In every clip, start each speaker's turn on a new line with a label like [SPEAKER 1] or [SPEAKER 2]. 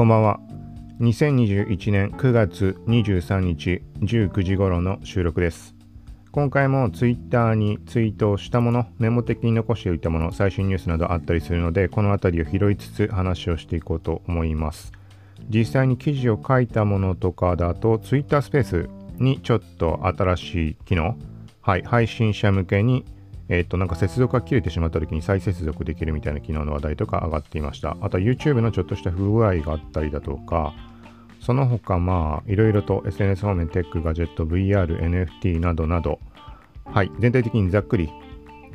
[SPEAKER 1] こんばんは。2021年9月23日19時頃の収録です。今回も Twitter にツイートをしたもの、メモ的に残しておいたもの、最新ニュースなどあったりするので、この辺りを拾いつつ話をしていこうと思います。実際に記事を書いたものとかだと、Twitter スペースにちょっと新しい機能、はい、配信者向けにえっ、ー、と、なんか接続が切れてしまった時に再接続できるみたいな機能の話題とか上がっていました。あとは YouTube のちょっとした不具合があったりだとか、その他まあ、いろいろと SNS 方面、テック、ガジェット、VR、NFT などなど、はい、全体的にざっくり、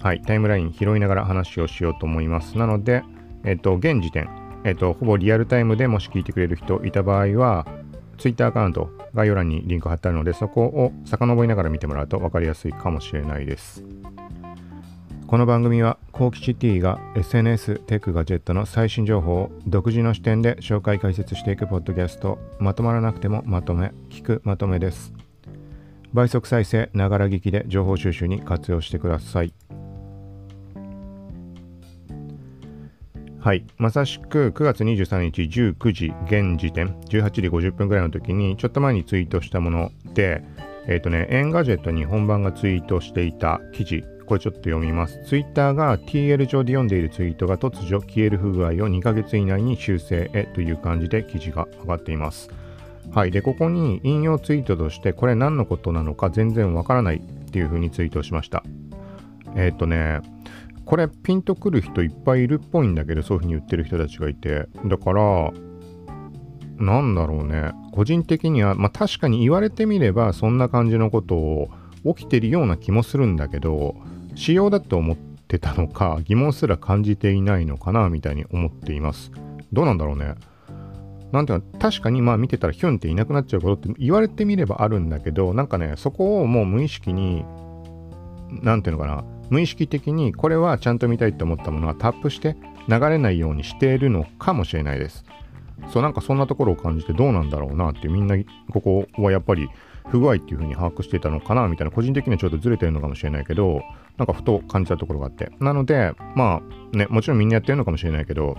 [SPEAKER 1] はい、タイムライン拾いながら話をしようと思います。なので、えっ、ー、と、現時点、えっ、ー、と、ほぼリアルタイムでもし聞いてくれる人いた場合は、Twitter アカウント、概要欄にリンク貼ってあるので、そこを遡りながら見てもらうと分かりやすいかもしれないです。この番組はコーキシティが SNS テックガジェットの最新情報を独自の視点で紹介解説していくポッドキャスト。まとまらなくてもまとめ聞くまとめです。倍速再生ながら聞きで情報収集に活用してください。はい。まさしく9月23日19時現時点18時50分ぐらいの時にちょっと前にツイートしたものでえっ、ー、とね Engadget 日本版がツイートしていた記事これちょっと読みます。ツイッターが TL 上で読んでいるツイートが突如消える不具合を2ヶ月以内に修正へという感じで記事が上がっています。はい。で、ここに引用ツイートとしてこれ何のことなのか全然わからないっていう風にツイートしました。えっ、ー、とね、これピンとくる人いっぱいいるっぽいんだけど、そういう風に言ってる人たちがいて。だから、なんだろうね。個人的には、まあ確かに言われてみればそんな感じのことを起きてるような気もするんだけど、仕様だと思ってたのか疑問すら感じていないのかなみたいに思っています。どうなんだろうね。なんていうの、確かにまあ見てたらヒュンっていなくなっちゃうことって言われてみればあるんだけど、なんかね、そこをもう無意識に、なんていうのかな、無意識的にこれはちゃんと見たいって思ったものはタップして流れないようにしているのかもしれないです。そう、なんかそんなところを感じてどうなんだろうなってみんなここはやっぱり不具合っていう風に把握してたのかなみたいな個人的にはちょっとずれてるのかもしれないけどなんかふと感じたところがあって。なのでまあねもちろんみんなやってるのかもしれないけど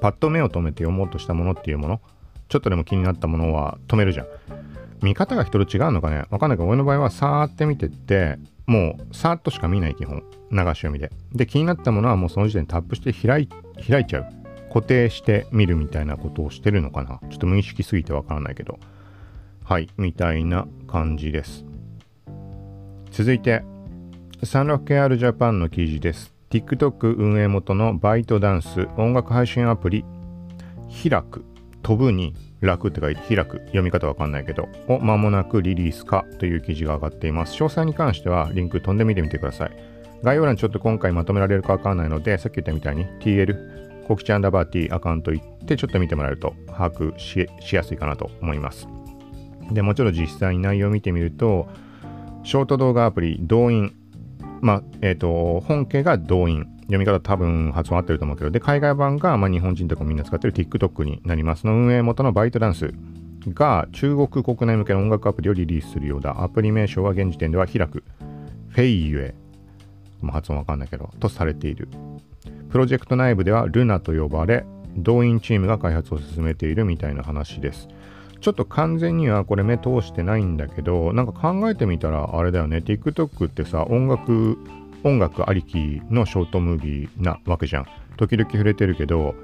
[SPEAKER 1] パッと目を止めて読もうとしたものっていうものちょっとでも気になったものは止めるじゃん。見方が人と違うのかねわかんないけど俺の場合はさーって見てってもうさーっとしか見ない基本。流し読みで。で気になったものはもうその時点でタップして開い開いちゃう。固定して見るみたいなことをしてるのかな。ちょっと無意識すぎてわからないけど。はい、みたいな感じです。続いて、サンロック r ジャパンの記事です。TikTok 運営元のバイトダンス音楽配信アプリ、開く、飛ぶに楽って書いて開く、読み方わかんないけど、を間もなくリリースかという記事が上がっています。詳細に関してはリンク飛んでみてみてください。概要欄ちょっと今回まとめられるかわかんないので、さっき言ったみたいに TL、コキチアンダーバー T アカウント行ってちょっと見てもらえると把握しやすいかなと思います。でもちろん実際に内容を見てみると、ショート動画アプリ、動員、まあ、えっ、ー、と、本家が動員、読み方多分発音合ってると思うけど、で、海外版が、まあ、日本人とかみんな使ってる TikTok になります。の運営元のバイトダンスが中国国内向けの音楽アプリをリリースするようだ。アプリ名称は現時点では開く、フェイユエ、まあ、発音わかんないけど、とされている。プロジェクト内部ではルナと呼ばれ、動員チームが開発を進めているみたいな話です。ちょっと完全にはこれ目通してないんだけど、なんか考えてみたらあれだよね、TikTok ってさ、音楽、音楽ありきのショートムービーなわけじゃん。時々触れてるけど、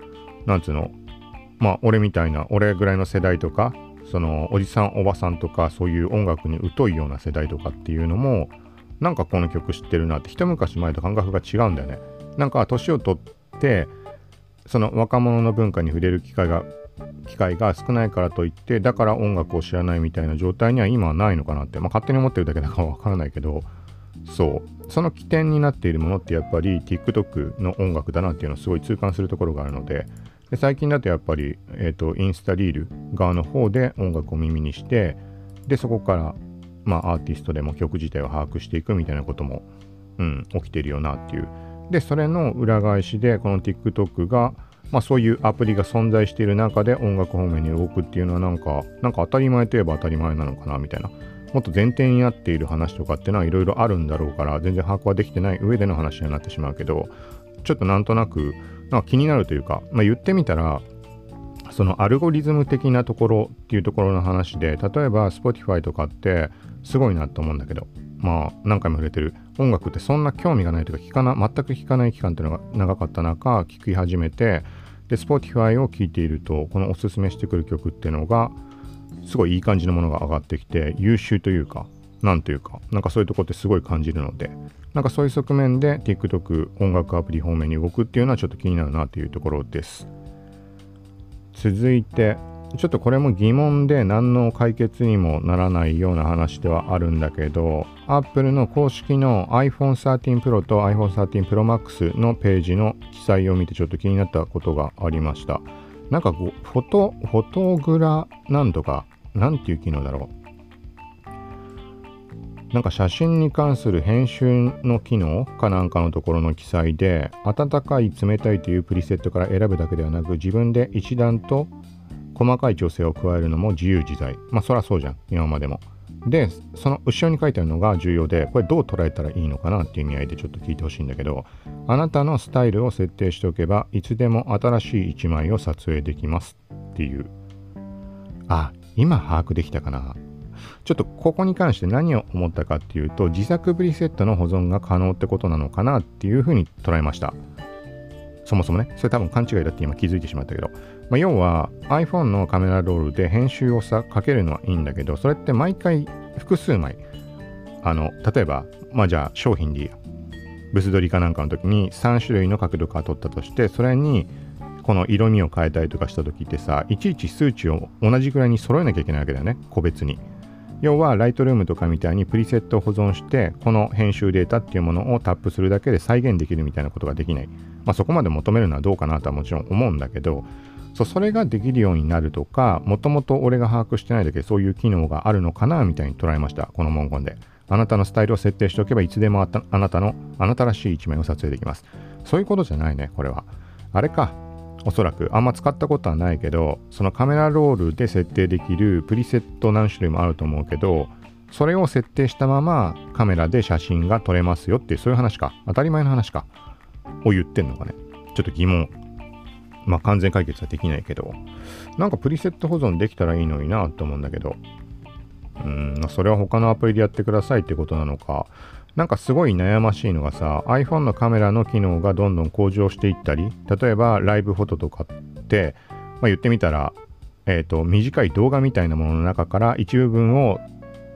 [SPEAKER 1] なんつうの、まあ俺みたいな、俺ぐらいの世代とか、そのおじさんおばさんとかそういう音楽に疎いような世代とかっていうのもなんかこの曲知ってるなって。一昔前と感覚が違うんだよね。なんか年を取ってその若者の文化に触れる機会が機会が少ないからといってだから音楽を知らないみたいな状態には今はないのかなって、まあ、勝手に思ってるだけだからわからないけどそう。その起点になっているものってやっぱり TikTok の音楽だなっていうのをすごい痛感するところがあるのでで最近だとやっぱり、えーと、インスタリール側の方で音楽を耳にしてでそこからまあアーティストでも曲自体を把握していくみたいなことも、うん、起きてるよなっていう。でそれの裏返しでこの TikTok がまあ、そういうアプリが存在している中で音楽方面に動くっていうのはなんか、なんか当たり前といえば当たり前なのかなみたいな。もっと前提になっている話とかっていうのはいろいろあるんだろうから、全然把握はできてない上での話になってしまうけど、ちょっとなんとなく、なんか気になるというか、まあ、言ってみたら、そのアルゴリズム的なところっていうところの話で例えば Spotify とかってすごいなと思うんだけどまあ何回も触れてる音楽ってそんな興味がないというか聞かな全く聞かない期間っていうのが長かった中聞き始めてで Spotify を聴いているとこのおすすめしてくる曲っていうのがすごいいい感じのものが上がってきて優秀というかなんというかなんかそういうとこってすごい感じるのでなんかそういう側面で TikTok 音楽アプリ方面に動くっていうのはちょっと気になるなというところです。続いてちょっとこれも疑問で何の解決にもならないような話ではあるんだけど Apple の公式の iPhone 13 Pro と iPhone 13 Pro Max のページの記載を見てちょっと気になったことがありました。なんかフォトフォトグラなんとかなんていう機能だろう。なんか写真に関する編集の機能かなんかのところの記載で温かい冷たいというプリセットから選ぶだけではなく自分で一段と細かい調整を加えるのも自由自在。まあそりゃそうじゃん。今までも。でその後ろに書いてあるのが重要でこれどう捉えたらいいのかなっていう意味合いでちょっと聞いてほしいんだけどあなたのスタイルを設定しておけばいつでも新しい一枚を撮影できますっていう。あ今把握できたかな。ちょっとここに関して何を思ったかっていうと自作プリセットの保存が可能ってことなのかなっていうふうに捉えました。そもそもねそれ多分勘違いだって今気づいてしまったけど、まあ、要は iPhone のカメラロールで編集をさかけるのはいいんだけどそれって毎回複数枚。あの例えばまあじゃあ商品でいいやブス撮りかなんかの時に3種類の角度から撮ったとしてそれにこの色味を変えたりとかした時ってさいちいち数値を同じぐらいに揃えなきゃいけないわけだよね。個別に。要はライトルームとかみたいにプリセットを保存してこの編集データっていうものをタップするだけで再現できるみたいなことができない、まあ、そこまで求めるのはどうかなとはもちろん思うんだけどそうそれができるようになるとかもともと俺が把握してないだけそういう機能があるのかなみたいに捉えましたこの文言で。あなたのスタイルを設定しておけばいつでもあなたのあなたらしい一面を撮影できます。そういうことじゃないねこれは。あれか。おそらくあんま使ったことはないけどそのカメラロールで設定できるプリセット何種類もあると思うけどそれを設定したままカメラで写真が撮れますよっていうそういう話か。当たり前の話か。を言ってんのかね。ちょっと疑問。まあ完全解決はできないけどなんかプリセット保存できたらいいのになと思うんだけど。うんそれは他のアプリでやってくださいってことなのか。なんかすごい悩ましいのがさ iPhone のカメラの機能がどんどん向上していったり例えばライブフォトとかって、まあ、言ってみたら、えーと、短い動画みたいなものの中から一部分を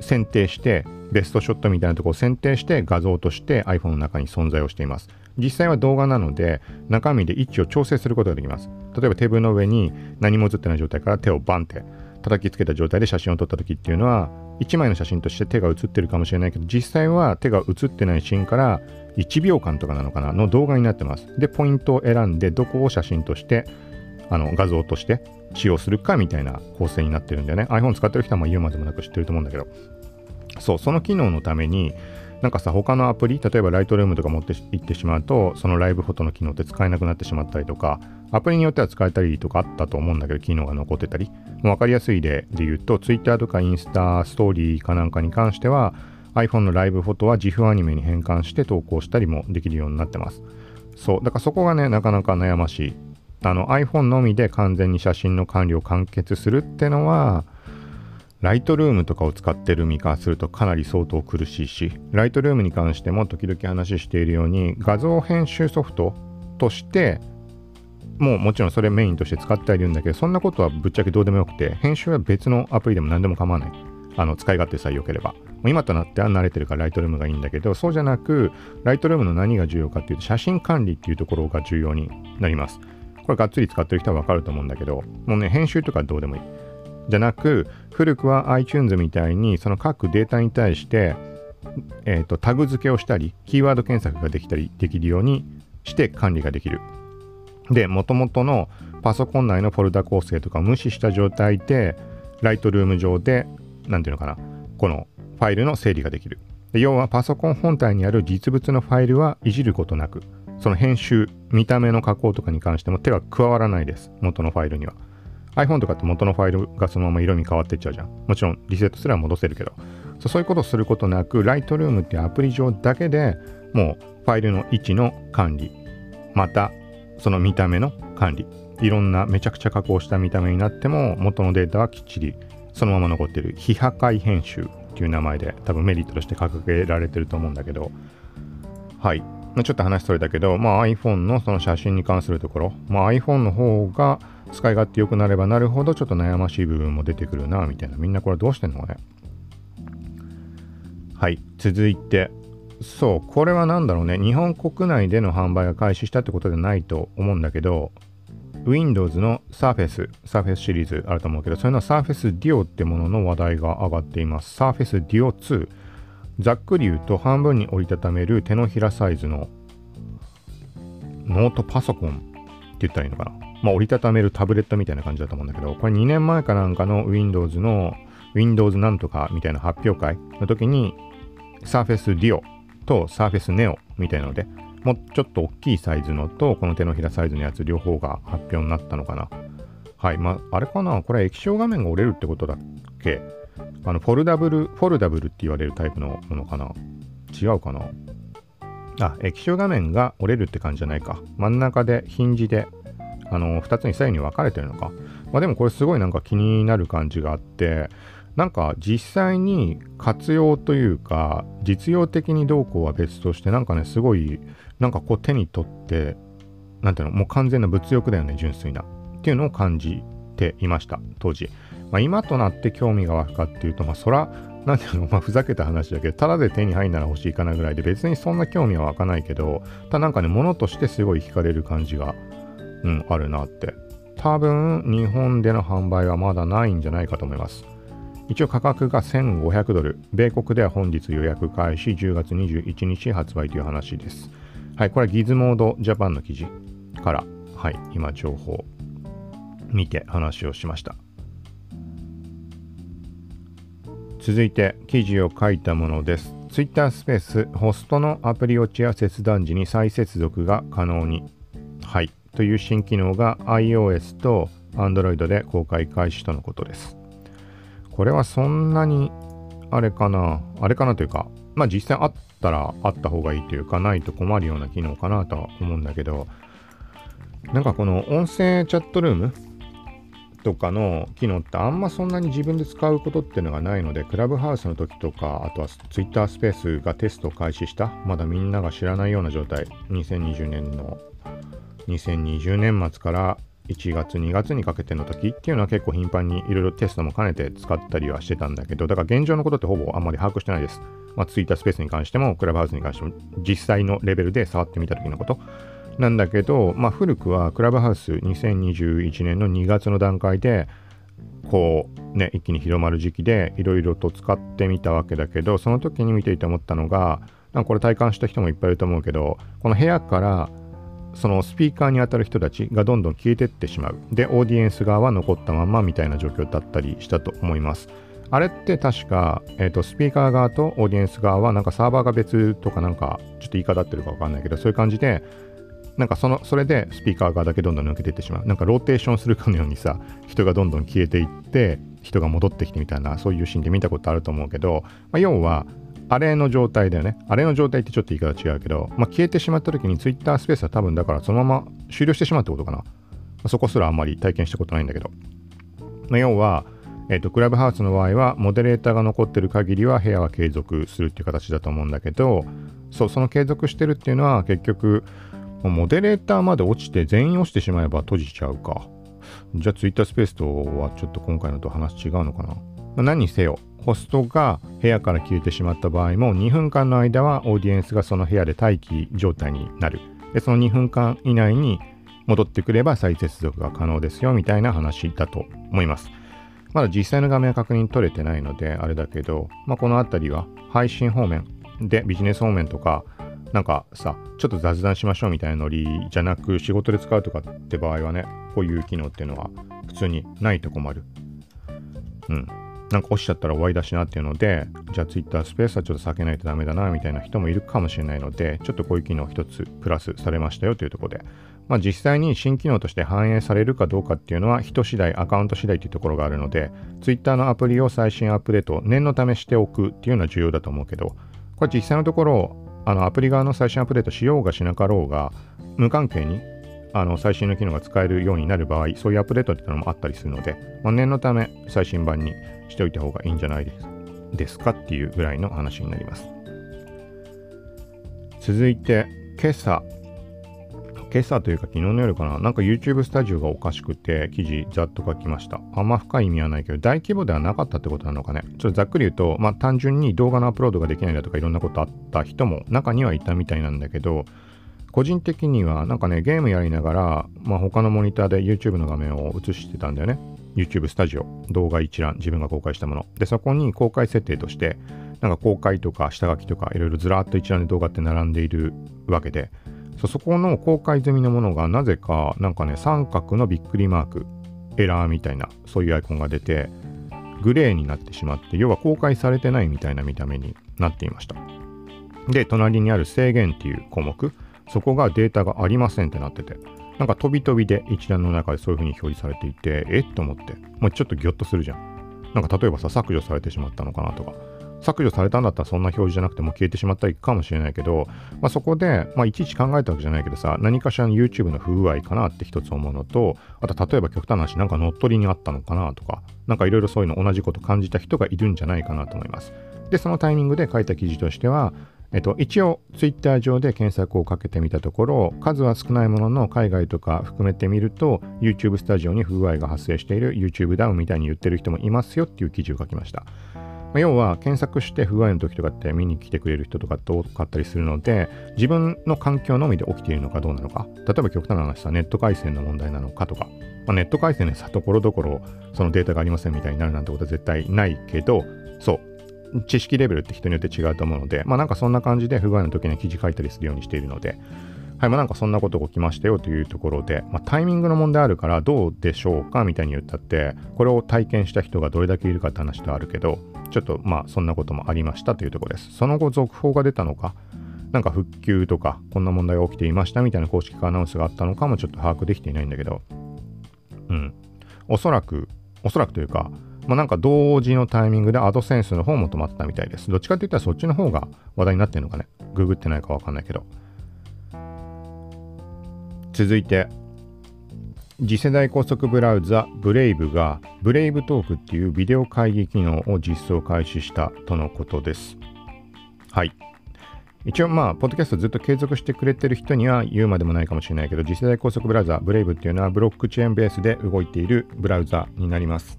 [SPEAKER 1] 選定してベストショットみたいなところを選定して画像として iPhone の中に存在をしています。実際は動画なので中身で位置を調整することができます。例えばテーブルの上に何も映ってない状態から手をバンって叩きつけた状態で写真を撮った時っていうのは1枚の写真として手が写ってるかもしれないけど実際は手が写ってないシーンから1秒間とかなのかなの動画になってます。でポイントを選んでどこを写真としてあの画像として使用するかみたいな構成になってるんだよね。iPhone 使ってる人はまあ言うまでもなく知ってると思うんだけど。そうその機能のためになんかさ他のアプリ例えばライトルームとか持って行ってしまうとそのライブフォトの機能って使えなくなってしまったりとかアプリによっては使えたりとかあったと思うんだけど機能が残ってたり。もう分かりやすい例で言うと Twitter とかインスタストーリーかなんかに関しては iPhone のライブフォトは GIF アニメに変換して投稿したりもできるようになってます。そうだからそこがねなかなか悩ましい。あの iPhone のみで完全に写真の管理を完結するってのはライトルームとかを使ってる身からするとかなり相当苦しいし、ライトルームに関しても時々話しているように画像編集ソフトとしてもうもちろんそれメインとして使ってはいるんだけど、そんなことはぶっちゃけどうでもよくて、編集は別のアプリでも何でも構わない。あの使い勝手さえ良ければ。今となっては慣れてるからライトルームがいいんだけど、そうじゃなく、ライトルームの何が重要かっていうと、写真管理っていうところが重要になります。これがっつり使ってる人はわかると思うんだけど、もうね、編集とかどうでもいい。じゃなく、古くは iTunes みたいにその各データに対して、えーと、タグ付けをしたりキーワード検索ができたりできるようにして管理ができる。でもともとのパソコン内のフォルダ構成とか無視した状態でライトルーム上で何ていうのかなこのファイルの整理ができる。で要はパソコン本体にある実物のファイルはいじることなくその編集見た目の加工とかに関しても手は加わらないです。元のファイルには。iPhone とかって元のファイルがそのまま色味変わってっちゃうじゃん。もちろんリセットすれば戻せるけど、そういうことをすることなく、Lightroom っていうアプリ上だけでもうファイルの位置の管理、またその見た目の管理、いろんなめちゃくちゃ加工した見た目になっても元のデータはきっちりそのまま残ってる。非破壊編集っていう名前で多分メリットとして掲げられてると思うんだけど。はい。ちょっと話それだけど、まあ、iPhone のその写真に関するところ、まあ、iPhone の方が使い勝手良くなればなるほどちょっと悩ましい部分も出てくるなみたいなみんなこれどうしてんのかねはい続いてそうこれは何だろうね日本国内での販売が開始したってことじゃないと思うんだけど Windows の Surface、Surface シリーズあると思うけど、それの Surface Duo ってものの話題が上がっています。Surface Duo 2。ざっくり言うと半分に折りたためる手のひらサイズのノートパソコンって言ったらいいのかな？まあ折りたためるタブレットみたいな感じだと思うんだけど、これ2年前かなんかの Windows の Windows なんとかみたいな発表会の時に Surface Duo と Surface Neo みたいなのでもうちょっと大きいサイズのと、この手のひらサイズのやつ両方が発表になったのかな。はい。まあ、あれかな？これ液晶画面が折れるってことだっけ？あの、フォルダブル、フォルダブルって言われるタイプのものかな？違うかな？あ、液晶画面が折れるって感じじゃないか。真ん中でヒンジで、あの、2つに左右に分かれてるのか。まあでもこれすごいなんか気になる感じがあって、なんか実際に活用というか実用的にどうこうは別としてなんかねすごいなんかこう手に取ってなんていうのもう完全な物欲だよね純粋なっていうのを感じていました当時、まあ、今となって興味が湧くかっていうとまあそらなんていうのまあふざけた話だけどただで手に入んなら欲しいかなぐらいで別にそんな興味は湧かないけどただなんかね物としてすごい惹かれる感じがうんあるなって多分日本での販売はまだないんじゃないかと思います一応価格が1500ドル。米国では本日予約開始、10月21日発売という話です。はい、これはギズモードジャパンの記事から、はい、今情報見て話をしました。続いて記事を書いたものです。Twitter スペース、ホストのアプリ落ちや切断時に再接続が可能に。はい。という新機能が iOS と Android で公開開始とのことです。これはそんなに、あれかな、あれかなというか、まあ実際あったらあった方がいいというか、ないと困るような機能かなとは思うんだけど、なんかこの音声チャットルームとかの機能ってあんまそんなに自分で使うことっていうのがないので、クラブハウスの時とか、あとは Twitter スペースがテストを開始した、まだみんなが知らないような状態、2020年の、2020年末から1月2月にかけての時っていうのは結構頻繁にいろいろテストも兼ねて使ったりはしてたんだけどだから現状のことってほぼあんまり把握してないです。まあ、ツイッタースペースに関してもクラブハウスに関しても実際のレベルで触ってみた時のことなんだけど、まあ、古くはクラブハウス2021年の2月の段階でこうね一気に広まる時期でいろいろと使ってみたわけだけどその時に見ていて思ったのがこれ体感した人もいっぱいいると思うけどこの部屋からそのスピーカーに当たる人たちがどんどん消えてってしまう。で、オーディエンス側は残ったままみたいな状況だったりしたと思います。あれって確か、えーと、スピーカー側とオーディエンス側はなんかサーバーが別とかなんかちょっと言い方合ってるかわかんないけどそういう感じでなんかそのそれでスピーカー側だけどんどん抜けていってしまうなんかローテーションするかのようにさ人がどんどん消えていって人が戻ってきてみたいなそういうシーンで見たことあると思うけど、まあ、要はあれの状態だよね。あれの状態ってちょっと言い方違うけど、まあ、消えてしまった時に Twitter スペースは多分だからそのまま終了してしまうってことかな。ま、そこすらあんまり体験したことないんだけど。まあ、要は、えっ、ー、と、クラブハウスの場合は、モデレーターが残ってる限りは部屋は継続するっていう形だと思うんだけど、そう、その継続してるっていうのは結局、モデレーターまで落ちて全員落ちてしまえば閉じちゃうか。じゃあ Twitter スペースとはちょっと今回のと話違うのかな。何にせよ、ホストが部屋から消えてしまった場合も2分間の間はオーディエンスがその部屋で待機状態になる。で、その2分間以内に戻ってくれば再接続が可能ですよみたいな話だと思います。まだ実際の画面は確認取れてないのであれだけど、まあ、この辺りは配信方面でビジネス方面とかなんかさ、ちょっと雑談しましょうみたいなノリじゃなく仕事で使うとかって場合はね、こういう機能っていうのは普通にないと困る。うん。なんか落ちちゃったら終わりだしなっていうので、じゃあ Twitter スペースはちょっと避けないとダメだなみたいな人もいるかもしれないので、ちょっとこういう機能一つプラスされましたよというところで、まあ実際に新機能として反映されるかどうかっていうのは人次第、アカウント次第というところがあるので、Twitter のアプリを最新アップデート、念のためしておくっていうのは重要だと思うけど、これ実際のところ、あのアプリ側の最新アップデートしようがしなかろうが、無関係にあの最新の機能が使えるようになる場合、そういうアップデートっていうのもあったりするので、まあ、念のため最新版にしておいた方がいいんじゃないですかっていうぐらいの話になります。続いて、今朝、今朝というか昨日の夜かな、なんか YouTube スタジオがおかしくて記事ざっと書きました。あんま深い意味はないけど、大規模ではなかったってことなのかね。ちょっとざっくり言うと、まあ単純に動画のアップロードができないだとかいろんなことあった人も中にはいたみたいなんだけど、個人的にはなんかね、ゲームやりながら、まあ他のモニターで YouTube の画面を映してたんだよね。YouTube スタジオ、動画一覧、自分が公開したもの。で、そこに公開設定として、なんか公開とか下書きとかいろいろずらっと一覧で動画って並んでいるわけで、そこの公開済みのものがなぜかなんかね三角のびっくりマーク。エラーみたいなそういうアイコンが出てグレーになってしまって要は公開されてないみたいな見た目になっていました。で隣にある制限っていう項目。そこがデータがありませんってなってて。なんか飛び飛びで一覧の中でそういう風に表示されていてえっと思って。もうちょっとギョッとするじゃん。なんか例えばさ削除されてしまったのかなとか。削除されたんだったらそんな表示じゃなくても消えてしまったらいいかもしれないけど、まあ、そこで、まあ、いちいち考えたわけじゃないけどさ、何かしらの YouTube の不具合かなって一つ思うのと、あと例えば極端な話、なんか乗っ取りにあったのかなとか、なんかいろいろそういうの同じこと感じた人がいるんじゃないかなと思います。で、そのタイミングで書いた記事としては、えっと、一応 Twitter 上で検索をかけてみたところ数は少ないものの海外とか含めてみると YouTube スタジオに不具合が発生している YouTube ダウンみたいに言ってる人もいますよっていう記事を書きました。まあ要は検索して不具合の時とかって見に来てくれる人とかって多かったりするので自分の環境のみで起きているのかどうなのか。例えば極端な話さネット回線の問題なのかとか、まあ、ネット回線でさところどころそのデータがありませんみたいになるなんてことは絶対ないけどそう。知識レベルって人によって違うと思うのでまあなんかそんな感じで不具合の時に記事書いたりするようにしているのではい、まあなんかそんなことが起きましたよというところで、まあ、タイミングの問題あるからどうでしょうかみたいに言ったって、これを体験した人がどれだけいるかって話とあるけど、ちょっとまあそんなこともありましたというところです。その後続報が出たのか、なんか復旧とかこんな問題が起きていましたみたいな公式アナウンスがあったのかもちょっと把握できていないんだけど、うん。おそらく、おそらくというか、まあ、なんか同時のタイミングでアドセンスの方も止まったみたいです。どっちかって言ったらそっちの方が話題になってるのかね。ググってないかわかんないけど。続いて、次世代高速ブラウザブレイブがブレイブトークっていうビデオ会議機能を実装開始したとのことです。はい。一応まあ、ポッドキャストずっと継続してくれてる人には言うまでもないかもしれないけど、次世代高速ブラウザブレイブっていうのはブロックチェーンベースで動いているブラウザになります。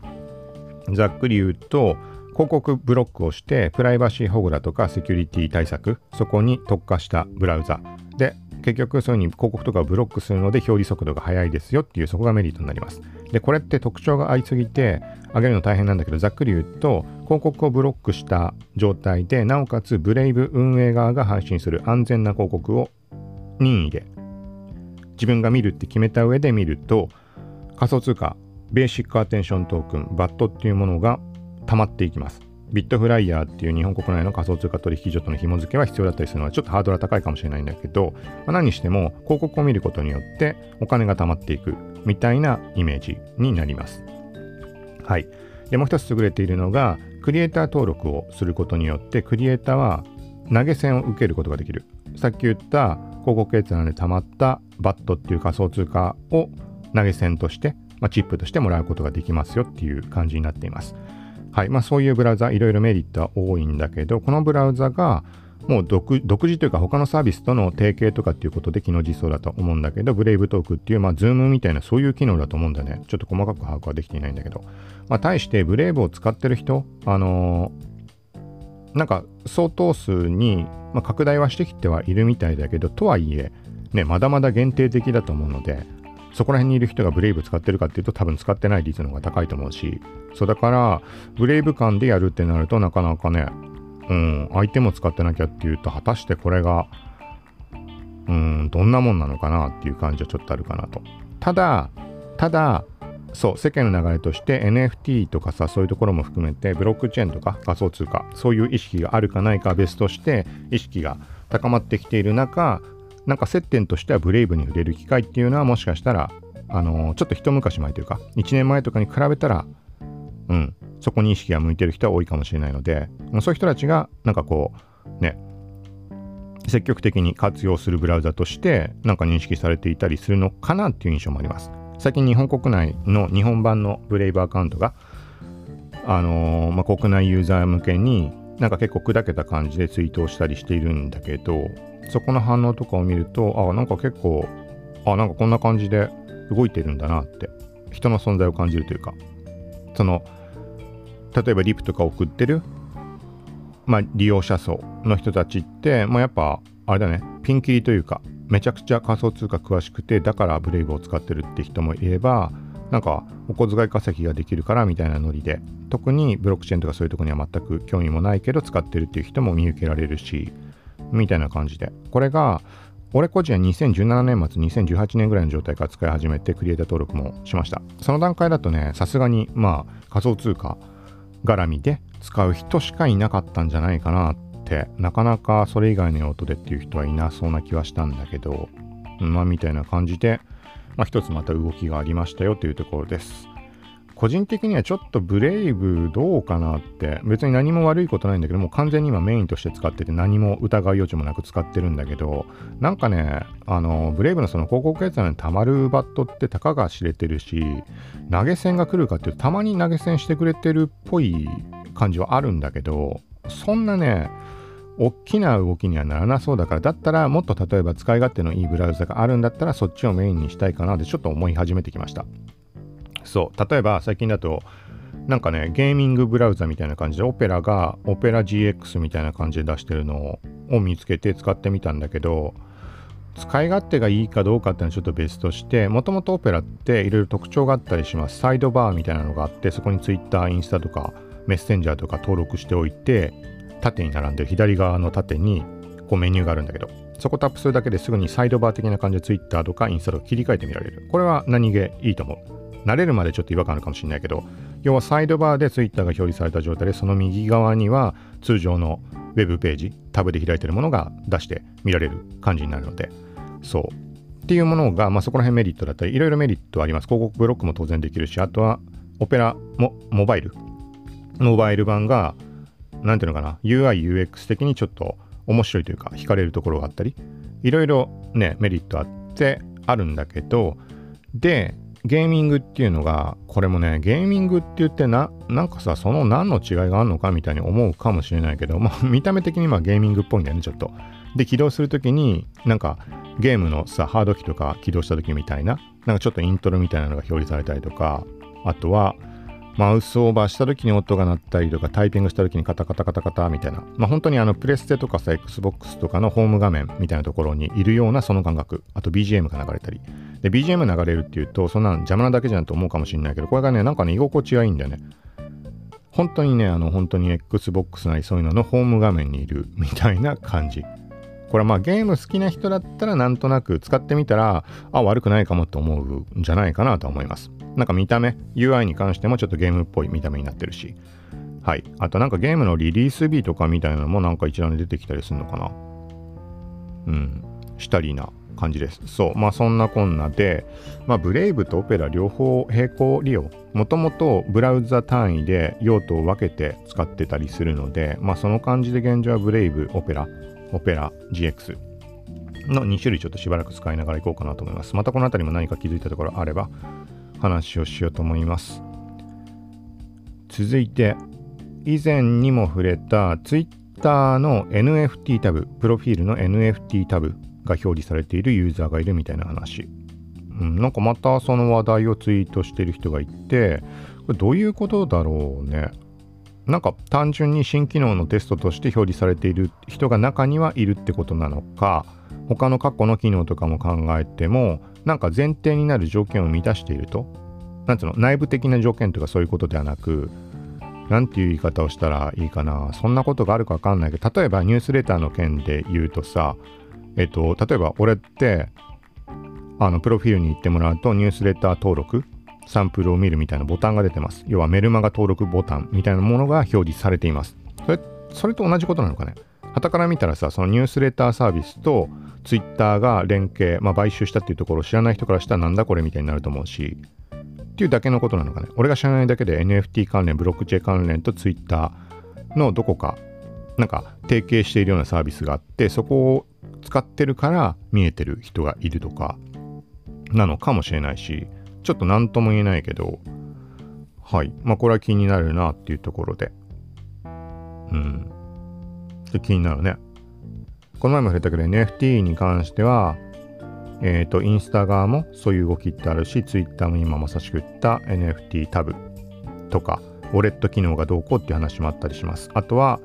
[SPEAKER 1] ざっくり言うと、広告ブロックをしてプライバシー保護だとかセキュリティ対策、そこに特化したブラウザで結局そういうふうに広告とかをブロックするので表示速度が速いですよっていうそこがメリットになります。で、これって特徴がありすぎて上げるの大変なんだけど、ざっくり言うと広告をブロックした状態で、なおかつブレイブ運営側が配信する安全な広告を任意で自分が見るって決めた上で見ると仮想通貨ベーシックアテンショントークン BAT っていうものが溜まっていきます。ビットフライヤーっていう日本国内の仮想通貨取引所との紐付けは必要だったりするのはちょっとハードルは高いかもしれないんだけど、まあ、何にしても広告を見ることによってお金が貯まっていくみたいなイメージになります。はい。で、もう一つ優れているのが、クリエイター登録をすることによって、クリエイターは投げ銭を受けることができる。さっき言った広告閲覧で貯まったバットっていう仮想通貨を投げ銭として、まあ、チップとしてもらうことができますよっていう感じになっています。はいまあ、そういうブラウザ、いろいろメリットは多いんだけど、このブラウザがもう独自というか他のサービスとの提携とかっていうことで機能実装だと思うんだけど、 Brave Talk っていう、まあ、 Zoom みたいなそういう機能だと思うんだね。ちょっと細かく把握はできていないんだけど。まあ、対して Brave を使ってる人、あのー、なんか相当数に、まあ、拡大はしてきてはいるみたいだけど、とはいえ、ね、まだまだ限定的だと思うので、そこら辺にいる人がブレイブ使ってるかっていうと多分使ってない率の方が高いと思うし、そうだから、ブレイブ感でやるってなるとなかなかね、うん、相手も使ってなきゃっていうと、果たしてこれが、うん、どんなもんなのかなっていう感じはちょっとあるかなと。ただ、ただ、そう、世間の流れとして NFT とかさ、そういうところも含めて、ブロックチェーンとか仮想通貨、そういう意識があるかないかは別として、意識が高まってきている中、なんか接点としてはブレイブに触れる機会っていうのはもしかしたら、あのー、ちょっと一昔前というか、1年前とかに比べたら、うん、そこに意識が向いてる人は多いかもしれないので、そういう人たちが、なんかこう、ね、積極的に活用するブラウザとしてなんか認識されていたりするのかなっていう印象もあります。最近日本国内の日本版のブレイブアカウントがあのー、まあ、国内ユーザー向けになんか結構砕けた感じでツイートをしたりしているんだけどそこの反応とかを見るとあなんか結構あなんかこんな感じで動いてるんだなって人の存在を感じるというかその例えばリプとか送ってる、まあ、利用者層の人たちって、まあ、やっぱあれだねピンキリというかめちゃくちゃ仮想通貨詳しくてだからブレイブを使ってるって人もいればなんかお小遣い稼ぎができるからみたいなノリで特にブロックチェーンとかそういうとこには全く興味もないけど使ってるっていう人も見受けられるしみたいな感じでこれが俺個人は2017年末2018年ぐらいの状態から使い始めてクリエイター登録もしましたその段階だとねさすがにまあ仮想通貨絡みで使う人しかいなかったんじゃないかなってなかなかそれ以外の用途でっていう人はいなそうな気はしたんだけどまあみたいな感じでまあ、一つまた動きがありましたよというところです。個人的にはちょっとブレイブどうかなって別に何も悪いことないんだけどもう完全に今メインとして使ってて何も疑う余地もなく使ってるんだけどなんかねあのブレイブのその広告決済にたまるバットってたかが知れてるし投げ銭が来るかっていうとたまに投げ銭してくれてるっぽい感じはあるんだけどそんなね大きな動きにはならなそうだから、だったらもっと例えば使い勝手のいいブラウザがあるんだったらそっちをメインにしたいかなってちょっと思い始めてきました。そう、例えば最近だと、なんかね、ゲーミングブラウザみたいな感じで、オペラがオペラ GX みたいな感じで出してるのを見つけて使ってみたんだけど、使い勝手がいいかどうかっていうのはちょっと別として、もともとオペラっていろいろ特徴があったりします。サイドバーみたいなのがあって、そこに Twitter、インスタとかメッセンジャーとか登録しておいて、縦に並んでる左側の縦にこうメニューがあるんだけど、そこタップするだけですぐにサイドバー的な感じで Twitter とかインスタとか切り替えてみられる。これは何気いいと思う。慣れるまでちょっと違和感あるかもしれないけど、要はサイドバーで Twitter が表示された状態で、その右側には通常の Web ページ、タブで開いてるものが出して見られる感じになるので、そう。っていうものが、まあ、そこら辺メリットだったり、いろいろメリットあります。広告ブロックも当然できるし、あとはオペラもモバイル。モバイル版が何ていうのかな、UI、UX 的にちょっと面白いというか、惹かれるところがあったり、いろいろね、メリットあってあるんだけど、で、ゲーミングっていうのが、これもね、ゲーミングって言ってな、なんかさ、その何の違いがあるのかみたいに思うかもしれないけど、まあ、見た目的にまあゲーミングっぽいんだよね、ちょっと。で、起動するときに、なんか、ゲームのさ、ハード機とか起動したときみたいな、なんかちょっとイントロみたいなのが表示されたりとか、あとは、マウスオーバーした時に音が鳴ったりとか、タイピングした時にカタカタカタカタみたいな、まあ、本当にあのプレステとかさ、Xbox とかのホーム画面みたいなところにいるようなその感覚、あと BGM が流れたり。で、BGM 流れるっていうと、そんなの邪魔なだけじゃんと思うかもしれないけど、これがね、なんかね、居心地がいいんだよね。本当にね、あの、本当に Xbox なりそういうののホーム画面にいるみたいな感じ。これはまあゲーム好きな人だったらなんとなく使ってみたら、あ、悪くないかもって思うんじゃないかなと思います。なんか見た目、UI に関してもちょっとゲームっぽい見た目になってるし。はい。あとなんかゲームのリリース日とかみたいなのもなんか一覧で出てきたりするのかな。うん。したりな感じです。そう。まあそんなこんなで、まあブレイブとオペラ両方並行利用。もともとブラウザ単位で用途を分けて使ってたりするので、まあその感じで現状はブレイブ、オペラ、オペラ GX の2種類ちょっとしばらく使いながらいこうかなと思います。またこの辺りも何か気づいたところあれば話をしようと思います。続いて、以前にも触れた Twitter の NFT タブ、プロフィールの NFT タブが表示されているユーザーがいるみたいな話。うん、なんかまたその話題をツイートしてる人がいて、これどういうことだろうね。なんか単純に新機能のテストとして表示されている人が中にはいるってことなのか、他の過去の機能とかも考えても、なんか前提になる条件を満たしていると、なんつうの、内部的な条件とかそういうことではなく、なんていう言い方をしたらいいかな。そんなことがあるかわかんないけど、例えばニュースレターの件で言うとさ、えっと、例えば俺って、あの、プロフィールに行ってもらうと、ニュースレター登録、サンプルを見るみたいなボタンが出てます。要はメルマガ登録ボタンみたいなものが表示されています。それ、それと同じことなのかね？旗から見たらさ、そのニュースレターサービスとツイッターが連携、まあ、買収したっていうところを知らない人からしたらなんだこれみたいになると思うし、っていうだけのことなのかね？俺が知らないだけで NFT 関連、ブロックチェーン関連とツイッターのどこか、なんか提携しているようなサービスがあって、そこを使ってるから見えてる人がいるとかなのかもしれないしちょっと何とも言えないけどはい。まあこれは気になるなっていうところで。うん。で気になるね。この前も触れたけど NFT に関してはえっ、ー、とインスタ側もそういう動きってあるし Twitter も今まさしく言った NFT タブとかウォレット機能がどうこうっていう話もあったりします。あとは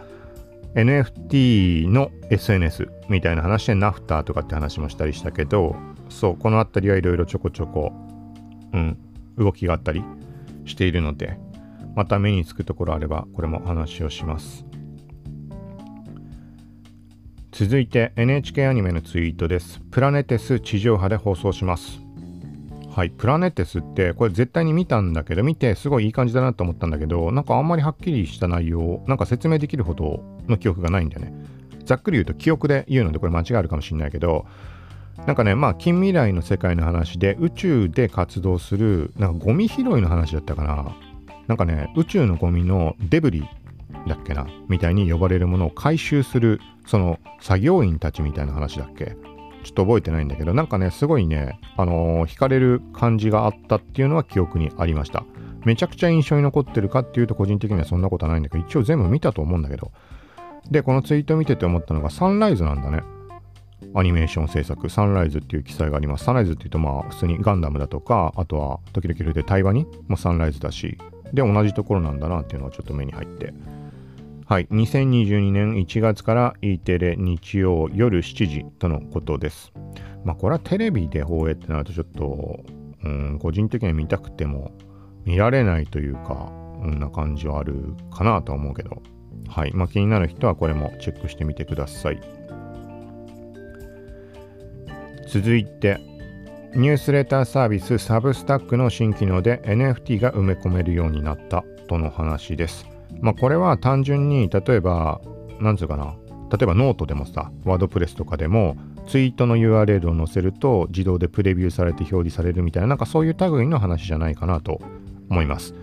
[SPEAKER 1] NFT の SNS みたいな話でナフターとかって話もしたりしたけどそうこの辺りはいろいろちょこちょこうん。動きがあったりしているのでまた目につくところあればこれも話をします。続いて NHK アニメのツイートです。プラネテス地上波で放送します。はい、プラネテスってこれ絶対に見たんだけど見てすごいいい感じだなと思ったんだけどなんかあんまりはっきりした内容なんか説明できるほどの記憶がないんだよね。ざっくり言うと記憶で言うのでこれ間違いあるかもしれないけどなんかねまあ近未来の世界の話で宇宙で活動するなんかゴミ拾いの話だったかななんかね宇宙のゴミのデブリだっけなみたいに呼ばれるものを回収するその作業員たちみたいな話だっけちょっと覚えてないんだけど、なんかね、すごいね、あのー、惹かれる感じがあったっていうのは記憶にありました。めちゃくちゃ印象に残ってるかっていうと、個人的にはそんなことはないんだけど、一応全部見たと思うんだけど。で、このツイート見てて思ったのが、サンライズなんだね。アニメーション制作、サンライズっていう記載があります。サンライズっていうと、まあ、普通にガンダムだとか、あとは、時々で対話にもサンライズだし、で、同じところなんだなっていうのがちょっと目に入ってはい、2022年1月から E テレ日曜夜7時とのことです。まあこれはテレビで放映ってなるとちょっと、うん、個人的には見たくても見られないというか、こんな感じはあるかなとは思うけど、はい、まあ気になる人はこれもチェックしてみてください。続いて、ニュースレターサービスサブスタックの新機能で NFT が埋め込めるようになったとの話です。まあこれは単純に例えばなんつうかな例えばノートでもさワードプレスとかでもツイートの URL を載せると自動でプレビューされて表示されるみたいななんかそういう類の話じゃないかなと思います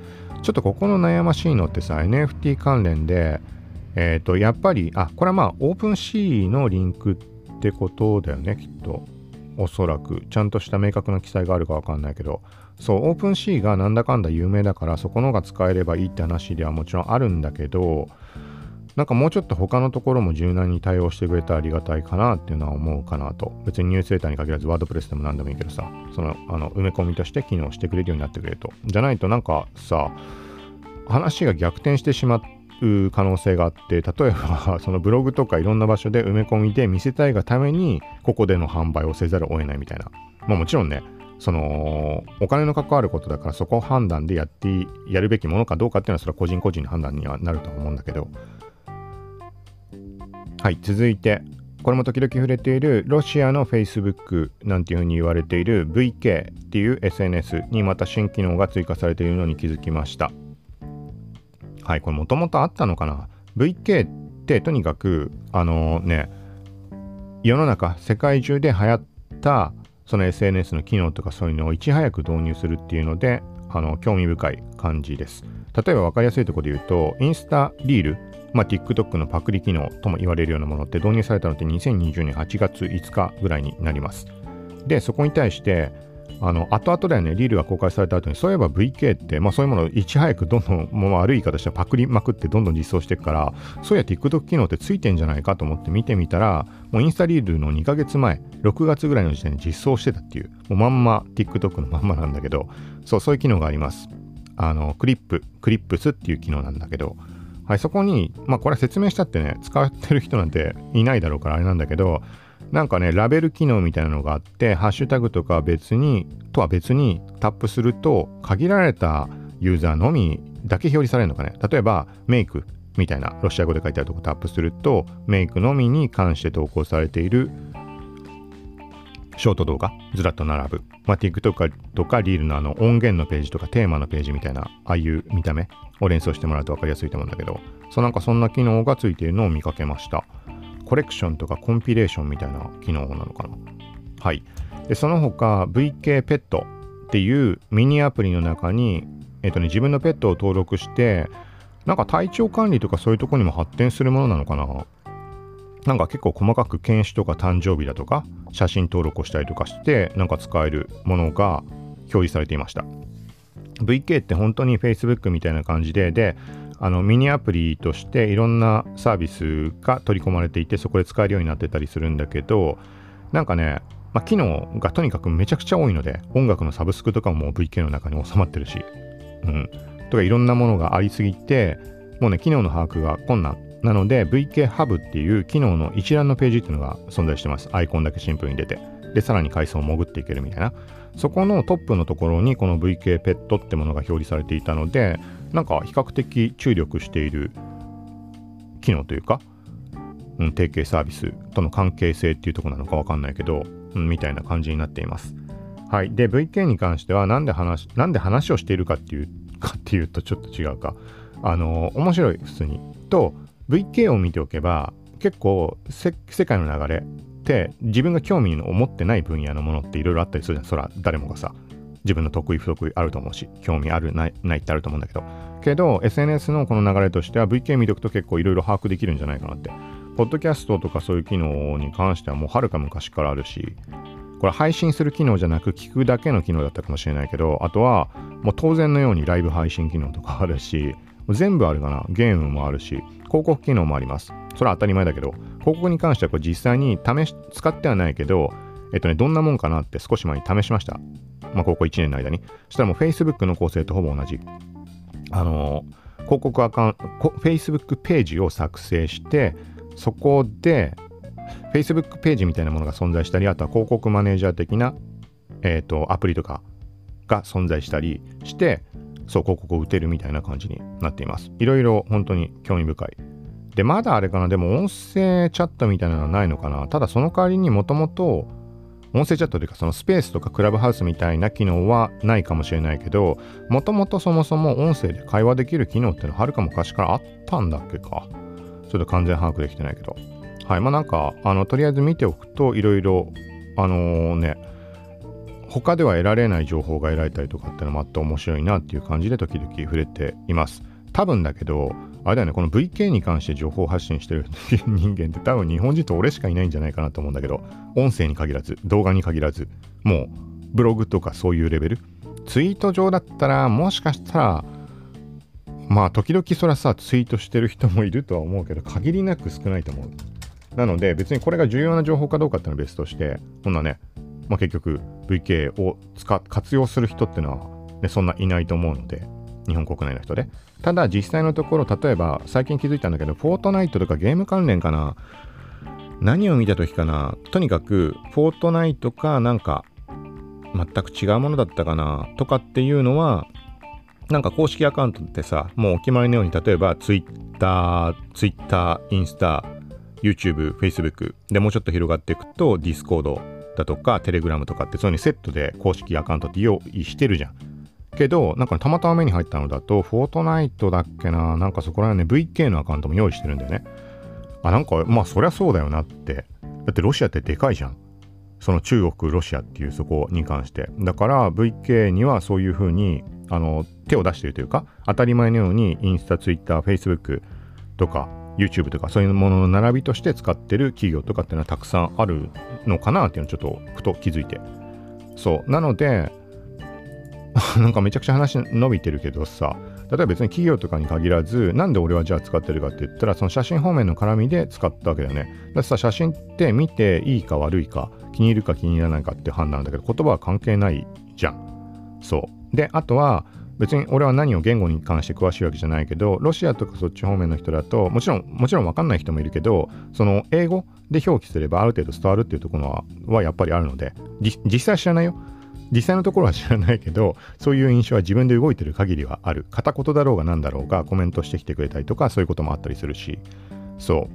[SPEAKER 1] ちょっとここの悩ましいのってさ NFT 関連でえっ、ー、とやっぱりあこれはまあオープンシーのリンクってことだよねきっとおそらくちゃんとした明確な記載があるかわかんないけどそうオープンシーがなんだかんだ有名だからそこのが使えればいいって話ではもちろんあるんだけどなんかもうちょっと他のところも柔軟に対応してくれたらありがたいかなっていうのは思うかなと。別にニュースレターに限らずワードプレスでも何でもいいけどさそのあの埋め込みとして機能してくれるようになってくれると。じゃないとなんかさ話が逆転してしまう可能性があって例えば そのブログとかいろんな場所で埋め込みで見せたいがためにここでの販売をせざるを得ないみたいな。まあもちろんねそのお金の関わることだからそこを判断でやってやるべきものかどうかっていうのはそれは個人個人の判断にはなると思うんだけど。はい続いてこれも時々触れているロシアの Facebook なんていうふうに言われている VK っていう SNS にまた新機能が追加されているのに気づきました。はいこれもともとあったのかな？VK ってとにかくあのね世の中世界中で流行ったその SNS の機能とかそういうのをいち早く導入するっていうので、あの、興味深い感じです。例えば分かりやすいところで言うと、インスタリール、まあ、TikTok のパクリ機能とも言われるようなものって導入されたのって2020年8月5日ぐらいになります。で、そこに対して、あの、後々だよね、リールが公開された後に、そういえば VK って、まあそういうものをいち早くどんどん、もう悪い言い方してパクりまくってどんどん実装していくから、そういや TikTok 機能ってついてんじゃないかと思って見てみたら、もうインスタリールの2ヶ月前、6月ぐらいの時点で実装してたっていう、もうまんま TikTok のまんまなんだけど、そう、そういう機能があります。あの、クリップ、クリップスっていう機能なんだけど、はい、そこに、まあこれ説明したってね、使ってる人なんていないだろうからあれなんだけど、なんかね、ラベル機能みたいなのがあって、ハッシュタグとか別に、とは別にタップすると、限られたユーザーのみだけ表示されるのかね。例えば、メイクみたいな、ロシア語で書いてあるとこタップすると、メイクのみに関して投稿されているショート動画、ずらっと並ぶ。まあ、TikTok とかリールのあの音源のページとかテーマのページみたいな、ああいう見た目を連想してもらうと分かりやすいと思うんだけど、そうなんかそんな機能がついているのを見かけました。コレクションとかコンピレーションみたいな機能なのかな？はい。で、その他、VK ペットっていうミニアプリの中に、えっとね、自分のペットを登録して、なんか体調管理とかそういうとこにも発展するものなのかな？なんか結構細かく犬種とか誕生日だとか写真登録をしたりとかしてなんか使えるものが表示されていました VK って本当に Facebook みたいな感じでであのミニアプリとしていろんなサービスが取り込まれていてそこで使えるようになってたりするんだけどなんかね、まあ、機能がとにかくめちゃくちゃ多いので音楽のサブスクとかも VK の中に収まってるし、うん、とかいろんなものがありすぎてもうね機能の把握が困難なので VK ハブっていう機能の一覧のページっていうのが存在してます。アイコンだけシンプルに出て。で、さらに階層を潜っていけるみたいな。そこのトップのところにこの VK ペットってものが表示されていたので、なんか比較的注力している機能というか、うん、提携サービスとの関係性っていうとこなのかわかんないけど、うん、みたいな感じになっています。はい。で、VK に関してはなんで話、なんで話をしているかっていう、かっていうとちょっと違うか。あの、面白い、普通に。と、VK を見ておけば結構世界の流れって自分が興味を持ってない分野のものっていろいろあったりするじゃん。そら誰もがさ自分の得意不得意あると思うし興味あるないないってあると思うんだけど。けど SNS のこの流れとしては VK 見ておくと結構いろいろ把握できるんじゃないかなって。ポッドキャストとかそういう機能に関してはもうはるか昔からあるしこれ配信する機能じゃなく聞くだけの機能だったかもしれないけどあとはもう当然のようにライブ配信機能とかあるし全部あるかな。ゲームもあるし。広告機能もあります。それは当たり前だけど、広告に関してはこれ実際に試し、使ってはないけど、えっとね、どんなもんかなって少し前に試しました。まあ、高校1年の間に。そしたらもう Facebook の構成とほぼ同じ。あのー、広告アカウント、Facebook ページを作成して、そこで、Facebook ページみたいなものが存在したり、あとは広告マネージャー的な、えっ、ー、と、アプリとかが存在したりして、そう広告を打てるみたいな感じになっています。いろいろ本当に興味深い。で、まだあれかな、でも音声チャットみたいなのはないのかな。ただその代わりにもともと音声チャットというかそのスペースとかクラブハウスみたいな機能はないかもしれないけど、もともとそもそも音声で会話できる機能ってのははるか昔からあったんだっけか。ちょっと完全把握できてないけど。はい。まあなんか、あの、とりあえず見ておくといろいろ、あのー、ね、他では得られない情報が得られたりとかってのもあって面白いなっていう感じで時々触れています。多分だけど、あれだよね、この VK に関して情報発信してる人間って多分日本人と俺しかいないんじゃないかなと思うんだけど、音声に限らず、動画に限らず、もうブログとかそういうレベル。ツイート上だったら、もしかしたら、まあ時々それはさ、ツイートしてる人もいるとは思うけど、限りなく少ないと思う。なので別にこれが重要な情報かどうかっていうのは別として、こんなね、まあ、結局 VK を使活用する人っていうのは、ね、そんないないと思うので、日本国内の人で。ただ実際のところ、例えば最近気づいたんだけど、フォートナイトとかゲーム関連かな？何を見た時かな？とにかく、フォートナイトかなんか、全く違うものだったかな？とかっていうのは、なんか公式アカウントってさ、もうお決まりのように、例えば Twitter、Twitter、インスタ、YouTube、Facebook でもうちょっと広がっていくと Discord だとか、テレグラムとかってそういうにセットで公式アカウントって用意してるじゃん。けど、なんか、たまたま目に入ったのだと、フォートナイトだっけな、なんかそこら辺ね、VK のアカウントも用意してるんだよね。あ、なんか、まあ、そりゃそうだよなって。だってロシアってでかいじゃん。その中国、ロシアっていうそこに関して。だから、VK にはそういうふうに、あの、手を出してるというか、当たり前のように、インスタ、ツイッター、フェイスブックとか、YouTube とかそういうものの並びとして使ってる企業とかっていうのはたくさんあるのかなっていうのをちょっとふと気づいて。そう。なので、なんかめちゃくちゃ話伸びてるけどさ、例えば別に企業とかに限らず、なんで俺はじゃあ使ってるかって言ったら、その写真方面の絡みで使ったわけだよね。だってさ、写真って見ていいか悪いか、気に入るか気に入らないかって判断だけど、言葉は関係ないじゃん。そう。で、あとは、別に俺は何を言語に関して詳しいわけじゃないけど、ロシアとかそっち方面の人だと、もちろん、もちろん分かんない人もいるけど、その英語で表記すればある程度伝わるっていうところははやっぱりあるので、実際知らないよ。実際のところは知らないけど、そういう印象は自分で動いてる限りはある。片言だろうが何だろうがコメントしてきてくれたりとか、そういうこともあったりするし、そ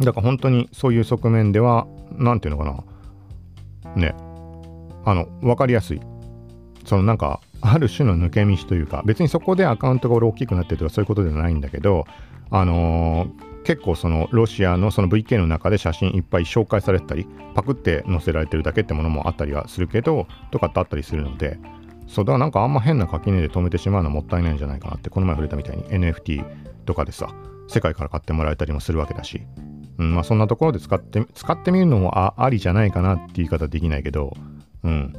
[SPEAKER 1] う。だから本当にそういう側面では、なんていうのかな。ね。あの、分かりやすい。そのなんか、ある種の抜け道というか、別にそこでアカウントが俺大きくなってるとかそういうことではないんだけど、あのー、結構そのロシアのその VK の中で写真いっぱい紹介されてたり、パクって載せられてるだけってものもあったりはするけど、とかってあったりするので、そうだからなんかあんま変な垣根で止めてしまうのはもったいないんじゃないかなって、この前触れたみたいに NFT とかでさ、世界から買ってもらえたりもするわけだし、うんまあ、そんなところで使って使ってみるのもありじゃないかなって言い方できないけど、うん。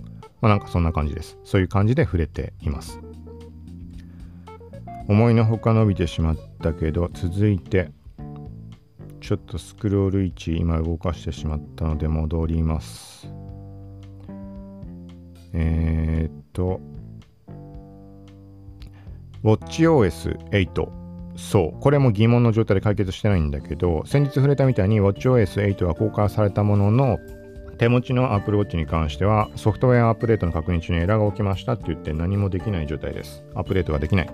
[SPEAKER 1] まあ、なんかそんな感じです。そういう感じで触れています。思いのほか伸びてしまったけど続いてちょっとスクロール位置今動かしてしまったので戻りますえー、っと WatchOS8 そうこれも疑問の状態で解決してないんだけど先日触れたみたいに WatchOS8 が公開されたものの手持ちの Apple Watch に関してはソフトウェアアップデートの確認中にエラーが起きましたって言って何もできない状態です。アップデートができない。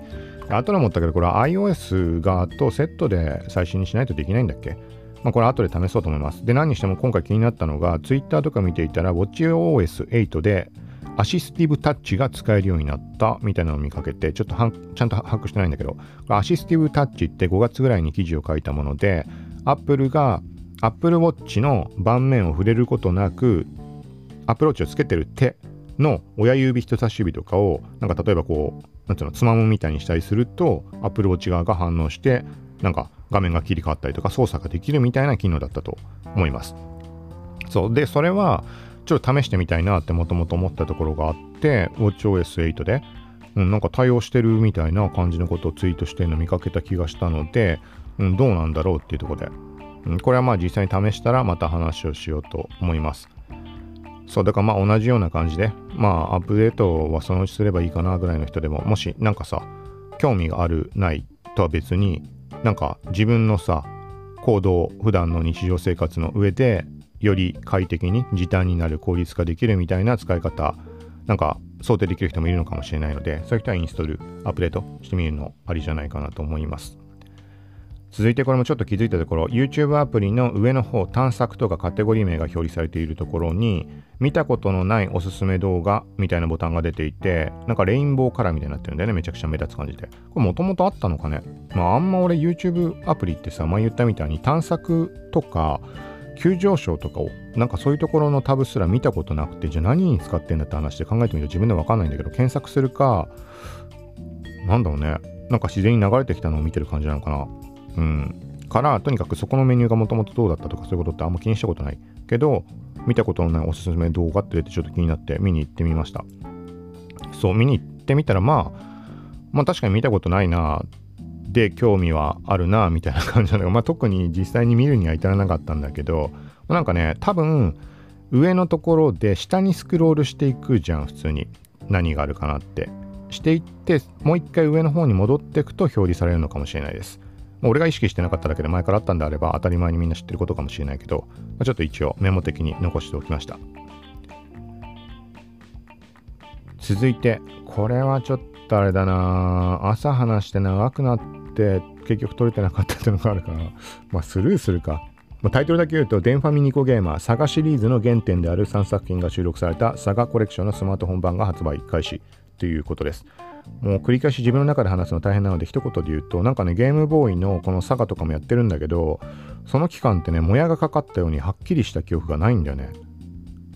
[SPEAKER 1] 後で思ったけどこれは iOS 側とセットで最新にしないとできないんだっけ？まあ、これ後で試そうと思います。で、何にしても今回気になったのが Twitter とか見ていたら WatchOS8 でアシスティブタッチが使えるようになったみたいなのを見かけて、ちょっとちゃんと把握してないんだけど、アシスティブタッチって5月ぐらいに記事を書いたもので、Apple が Apple Watch の盤面を触れることなく、Apple Watch をつけてる手の親指人差し指とかを、なんか例えばこう、なんていうの、つまむみたいにしたりすると、Apple Watch 側が反応して、なんか画面が切り替わったりとか操作ができるみたいな機能だったと思います。そう。で、それは、ちょっと試してみたいなってもともと思ったところがあって、WatchOS8 で、うん、なんか対応してるみたいな感じのことをツイートしてるの見かけた気がしたので、うん、どうなんだろうっていうところで、これはまあ実際に試したらまた話をしようと思います。そう、だからまあ同じような感じで、まあアップデートはそのうちすればいいかなぐらいの人でも、もしなんかさ、興味がある、ないとは別に、なんか自分のさ、行動、普段の日常生活の上でより快適に時短になる効率化できるみたいな使い方なんか想定できる人もいるのかもしれないのでそういう人はインストールアップデートしてみるのありじゃないかなと思います続いてこれもちょっと気づいたところ YouTube アプリの上の方探索とかカテゴリー名が表示されているところに見たことのないおすすめ動画みたいなボタンが出ていてなんかレインボーカラーみたいになってるんだよねめちゃくちゃ目立つ感じで。これもともとあったのかね？まああんま俺 YouTube アプリってさ前言ったみたいに探索とか急上昇とかをなんかそういうところのタブすら見たことなくてじゃあ何に使ってんだって話で考えてみると自分では分かんないんだけど検索するかなんだろうね。なんか自然に流れてきたのを見てる感じなのかな。うん。からとにかくそこのメニューがもともとどうだったとかそういうことってあんま気にしたことないけど見たことのないおすすめ動画って出てちょっと気になって見に行ってみました。そう見に行ってみたらまあまあ確かに見たことないなで興味はあるなみたいな感じなんだけど、まあ、特に実際に見るには至らなかったんだけどなんかね多分上のところで下にスクロールしていくじゃん普通に。何があるかなって。していってもう一回上の方に戻っていくと表示されるのかもしれないです。俺が意識してなかっただけで前からあったんであれば当たり前にみんな知ってることかもしれないけど、まあ、ちょっと一応メモ的に残しておきました。続いてこれはちょっとあれだな。朝話して長くなって結局撮れてなかったっていうのがあるから、まあスルーするか。ま、タイトルだけ言うと、デンファミニコゲーマー、サガシリーズの原点である3作品が収録されたサガコレクションのスマートフォン版が発売開始。ということです。もう繰り返し自分の中で話すの大変なので一言で言うとなんかねゲームボーイのこのサガとかもやってるんだけどその期間ってねもやがかかったようにはっきりした記憶がないんだよね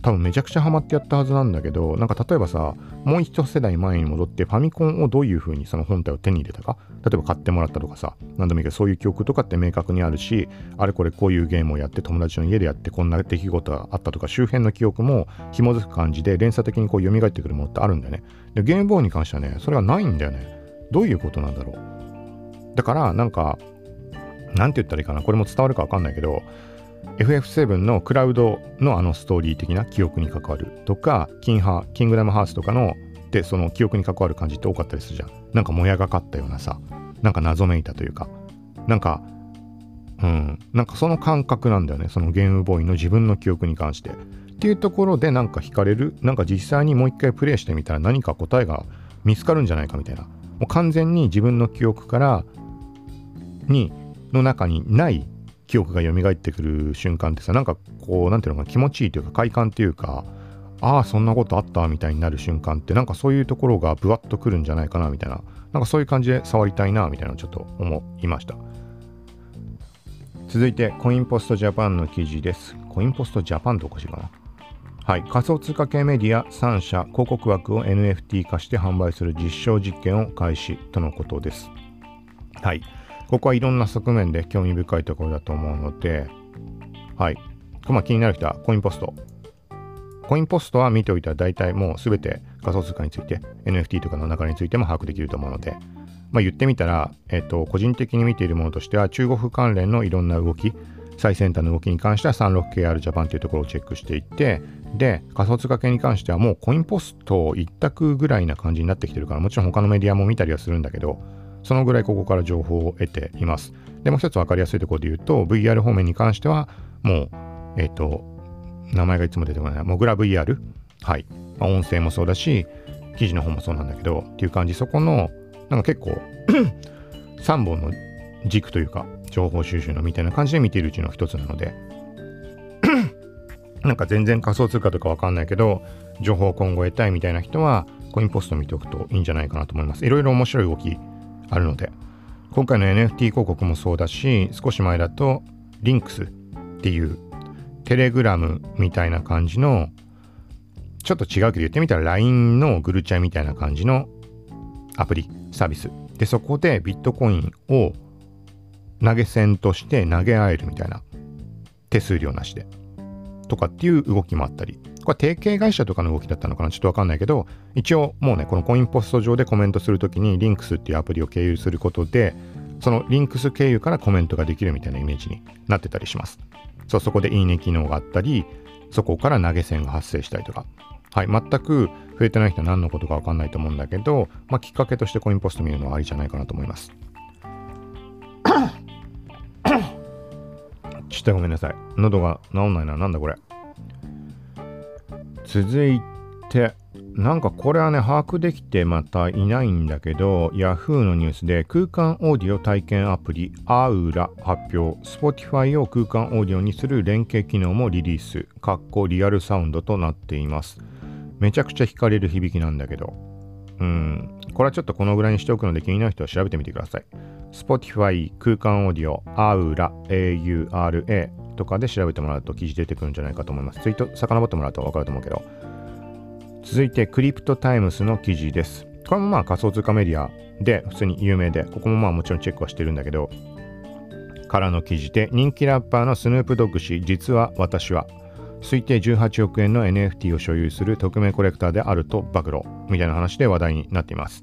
[SPEAKER 1] 多分めちゃくちゃハマってやったはずなんだけど、なんか例えばさ、もう一世代前に戻ってファミコンをどういう風にその本体を手に入れたか、例えば買ってもらったとかさ、何でもいいけど、そういう記憶とかって明確にあるし、あれこれこういうゲームをやって友達の家でやってこんな出来事があったとか、周辺の記憶も紐づく感じで連鎖的にこう蘇ってくるものってあるんだよね。で、ゲームボーイに関してはね、それがないんだよね。どういうことなんだろう。だから、なんか、なんて言ったらいいかな、これも伝わるかわかんないけど、FF7 のクラウドのあのストーリー的な記憶に関わるとか、キンハ、キングダムハーツとかのでその記憶に関わる感じって多かったりするじゃん。なんかもやがかったようなさ、なんか謎めいたというか、なんか、うん、なんかその感覚なんだよね、そのゲームボーイの自分の記憶に関して。っていうところでなんか惹かれる、なんか実際にもう一回プレイしてみたら何か答えが見つかるんじゃないかみたいな。もう完全に自分の記憶からにの中にない記憶が蘇ってくる瞬間ってさなんかこう何ていうのかな気持ちいいというか快感っていうかああそんなことあったみたいになる瞬間ってなんかそういうところがブワッとくるんじゃないかなみたいな。なんかそういう感じで触りたいなみたいなのをちょっと思いました。続いてコインポストジャパンの記事です。コインポストジャパンとおかしいかな？はい、仮想通貨系メディア3社広告枠を NFT 化して販売する実証実験を開始とのことです。はい。ここはいろんな側面で興味深いところだと思うので、はい。まあ、気になる人はコインポスト。コインポストは見ておいたら大体もうすべて仮想通貨について NFT とかの中についても把握できると思うので、まあ、言ってみたら、えっと、個人的に見ているものとしては中国関連のいろんな動き、最先端の動きに関しては 36KR ジャパンというところをチェックしていって、で、仮想通貨系に関してはもうコインポスト一択ぐらいな感じになってきてるから、もちろん他のメディアも見たりはするんだけど、そのぐらいここから情報を得ています。で、もう一つ分かりやすいところで言うと、VR 方面に関しては、もう、えっ、ー、と、名前がいつも出てこない。モグラ VR。はい。まあ、音声もそうだし、記事の方もそうなんだけど、っていう感じ、そこの、なんか結構 3本の軸というか、情報収集のみたいな感じで見ているうちの一つなので なんか全然仮想通貨とかわかんないけど、情報を今後得たいみたいな人は、コインポスト見ておくといいんじゃないかなと思います。いろいろ面白い動きあるので、今回の NFT 広告もそうだし、少し前だと、リンクスっていうテレグラムみたいな感じの、ちょっと違うけど言ってみたら LINE のグルチャみたいな感じのアプリ、サービス。で、そこでビットコインを投げ銭として投げ合えるみたいな。手数料なしで。とかっていう動きもあったり。これ提携会社とかの動きだったのかな？ちょっとわかんないけど、一応もうね、このコインポスト上でコメントするときにリンクスっていうアプリを経由することで、そのリンクス経由からコメントができるみたいなイメージになってたりします。そう、そこでいいね機能があったり、そこから投げ銭が発生したりとか。はい、全く増えてない人は何のことかわかんないと思うんだけど、まあ、きっかけとしてコインポスト見るのはありじゃないかなと思います。ちょっとごめんなさい。喉が治んないな。なんだこれ。続いて、なんかこれはね、把握できてまたいないんだけど、Yahoo のニュースで空間オーディオ体験アプリ Aura 発表、Spotify を空間オーディオにする連携機能もリリース、かっこリアルサウンドとなっています。めちゃくちゃ惹かれる響きなんだけど、うん、これはちょっとこのぐらいにしておくので気になる人は調べてみてください。Spotify 空間オーディオ Aura AURA とかで調べてもらうと記事出てくるんじゃないかと思います。ツイート遡ってもらうと分かると思うけど。続いてクリプトタイムスの記事です。これもまあ仮想通貨メディアで普通に有名で、ここもまあもちろんチェックはしてるんだけど、からの記事で人気ラッパーのスヌープドッグ氏、実は私は推定18億円の NFT を所有する匿名コレクターであると暴露みたいな話で話題になっています。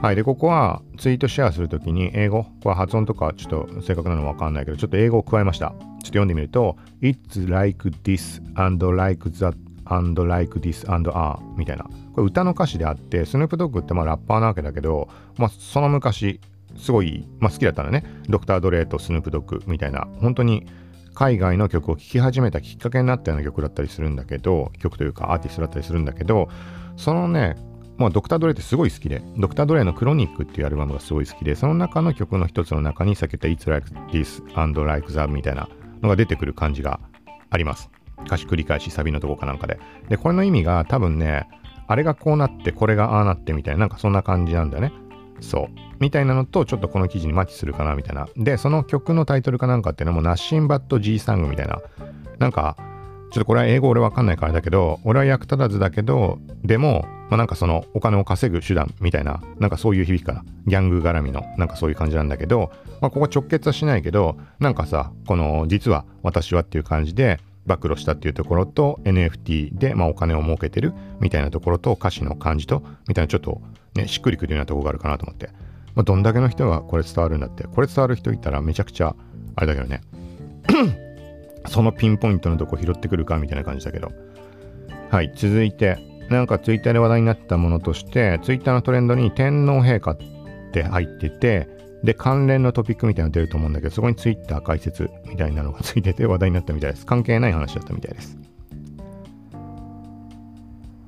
[SPEAKER 1] はい。で、ここはツイートシェアするときに英語、これ発音とかちょっと正確なのわかんないけど、ちょっと英語を加えました。ちょっと読んでみると、It's like this and like that and like this and are みたいな。これ歌の歌詞であって、スヌープドッグってまあラッパーなわけだけど、まあその昔、すごい、まあ好きだったらね、ドクター・ドレイとスヌープドッグみたいな、本当に海外の曲を聴き始めたきっかけになったような曲だったりするんだけど、曲というかアーティストだったりするんだけど、そのね、まあ、ドクター・ドレイってすごい好きで、ドクター・ドレイのクロニックっていうアルバムがすごい好きで、その中の曲の一つの中に、さっき言った It's Like This and Like That みたいなのが出てくる感じがあります。歌詞繰り返しサビのとこかなんかで。で、これの意味が多分ね、あれがこうなって、これがああなってみたいな、なんかそんな感じなんだよね。そう。みたいなのと、ちょっとこの記事にマッチするかな、みたいな。で、その曲のタイトルかなんかっていうのも、ナッシンバット G サングみたいな。なんか、ちょっとこれは英語俺わかんないからだけど、俺は役立たずだけど、でも、まあ、なんかそのお金を稼ぐ手段みたいな、なんかそういう響きかな。ギャング絡みの、なんかそういう感じなんだけど、まあ、ここ直結はしないけど、なんかさ、この、実は私はっていう感じで、暴露したっていうところと NFT で、まあ、お金を儲けてるみたいなところと歌詞の感じとみたいなちょっとねしっくりくるようなとこがあるかなと思って、まあ、どんだけの人がこれ伝わるんだってこれ伝わる人いたらめちゃくちゃあれだけどね そのピンポイントのとこ拾ってくるかみたいな感じだけど。はい、続いて、なんかツイッターで話題になったものとして、ツイッターのトレンドに天皇陛下って入ってて、で、関連のトピックみたいなの出ると思うんだけど、そこにツイッター解説みたいなのがついてて話題になったみたいです。関係ない話だったみたいです。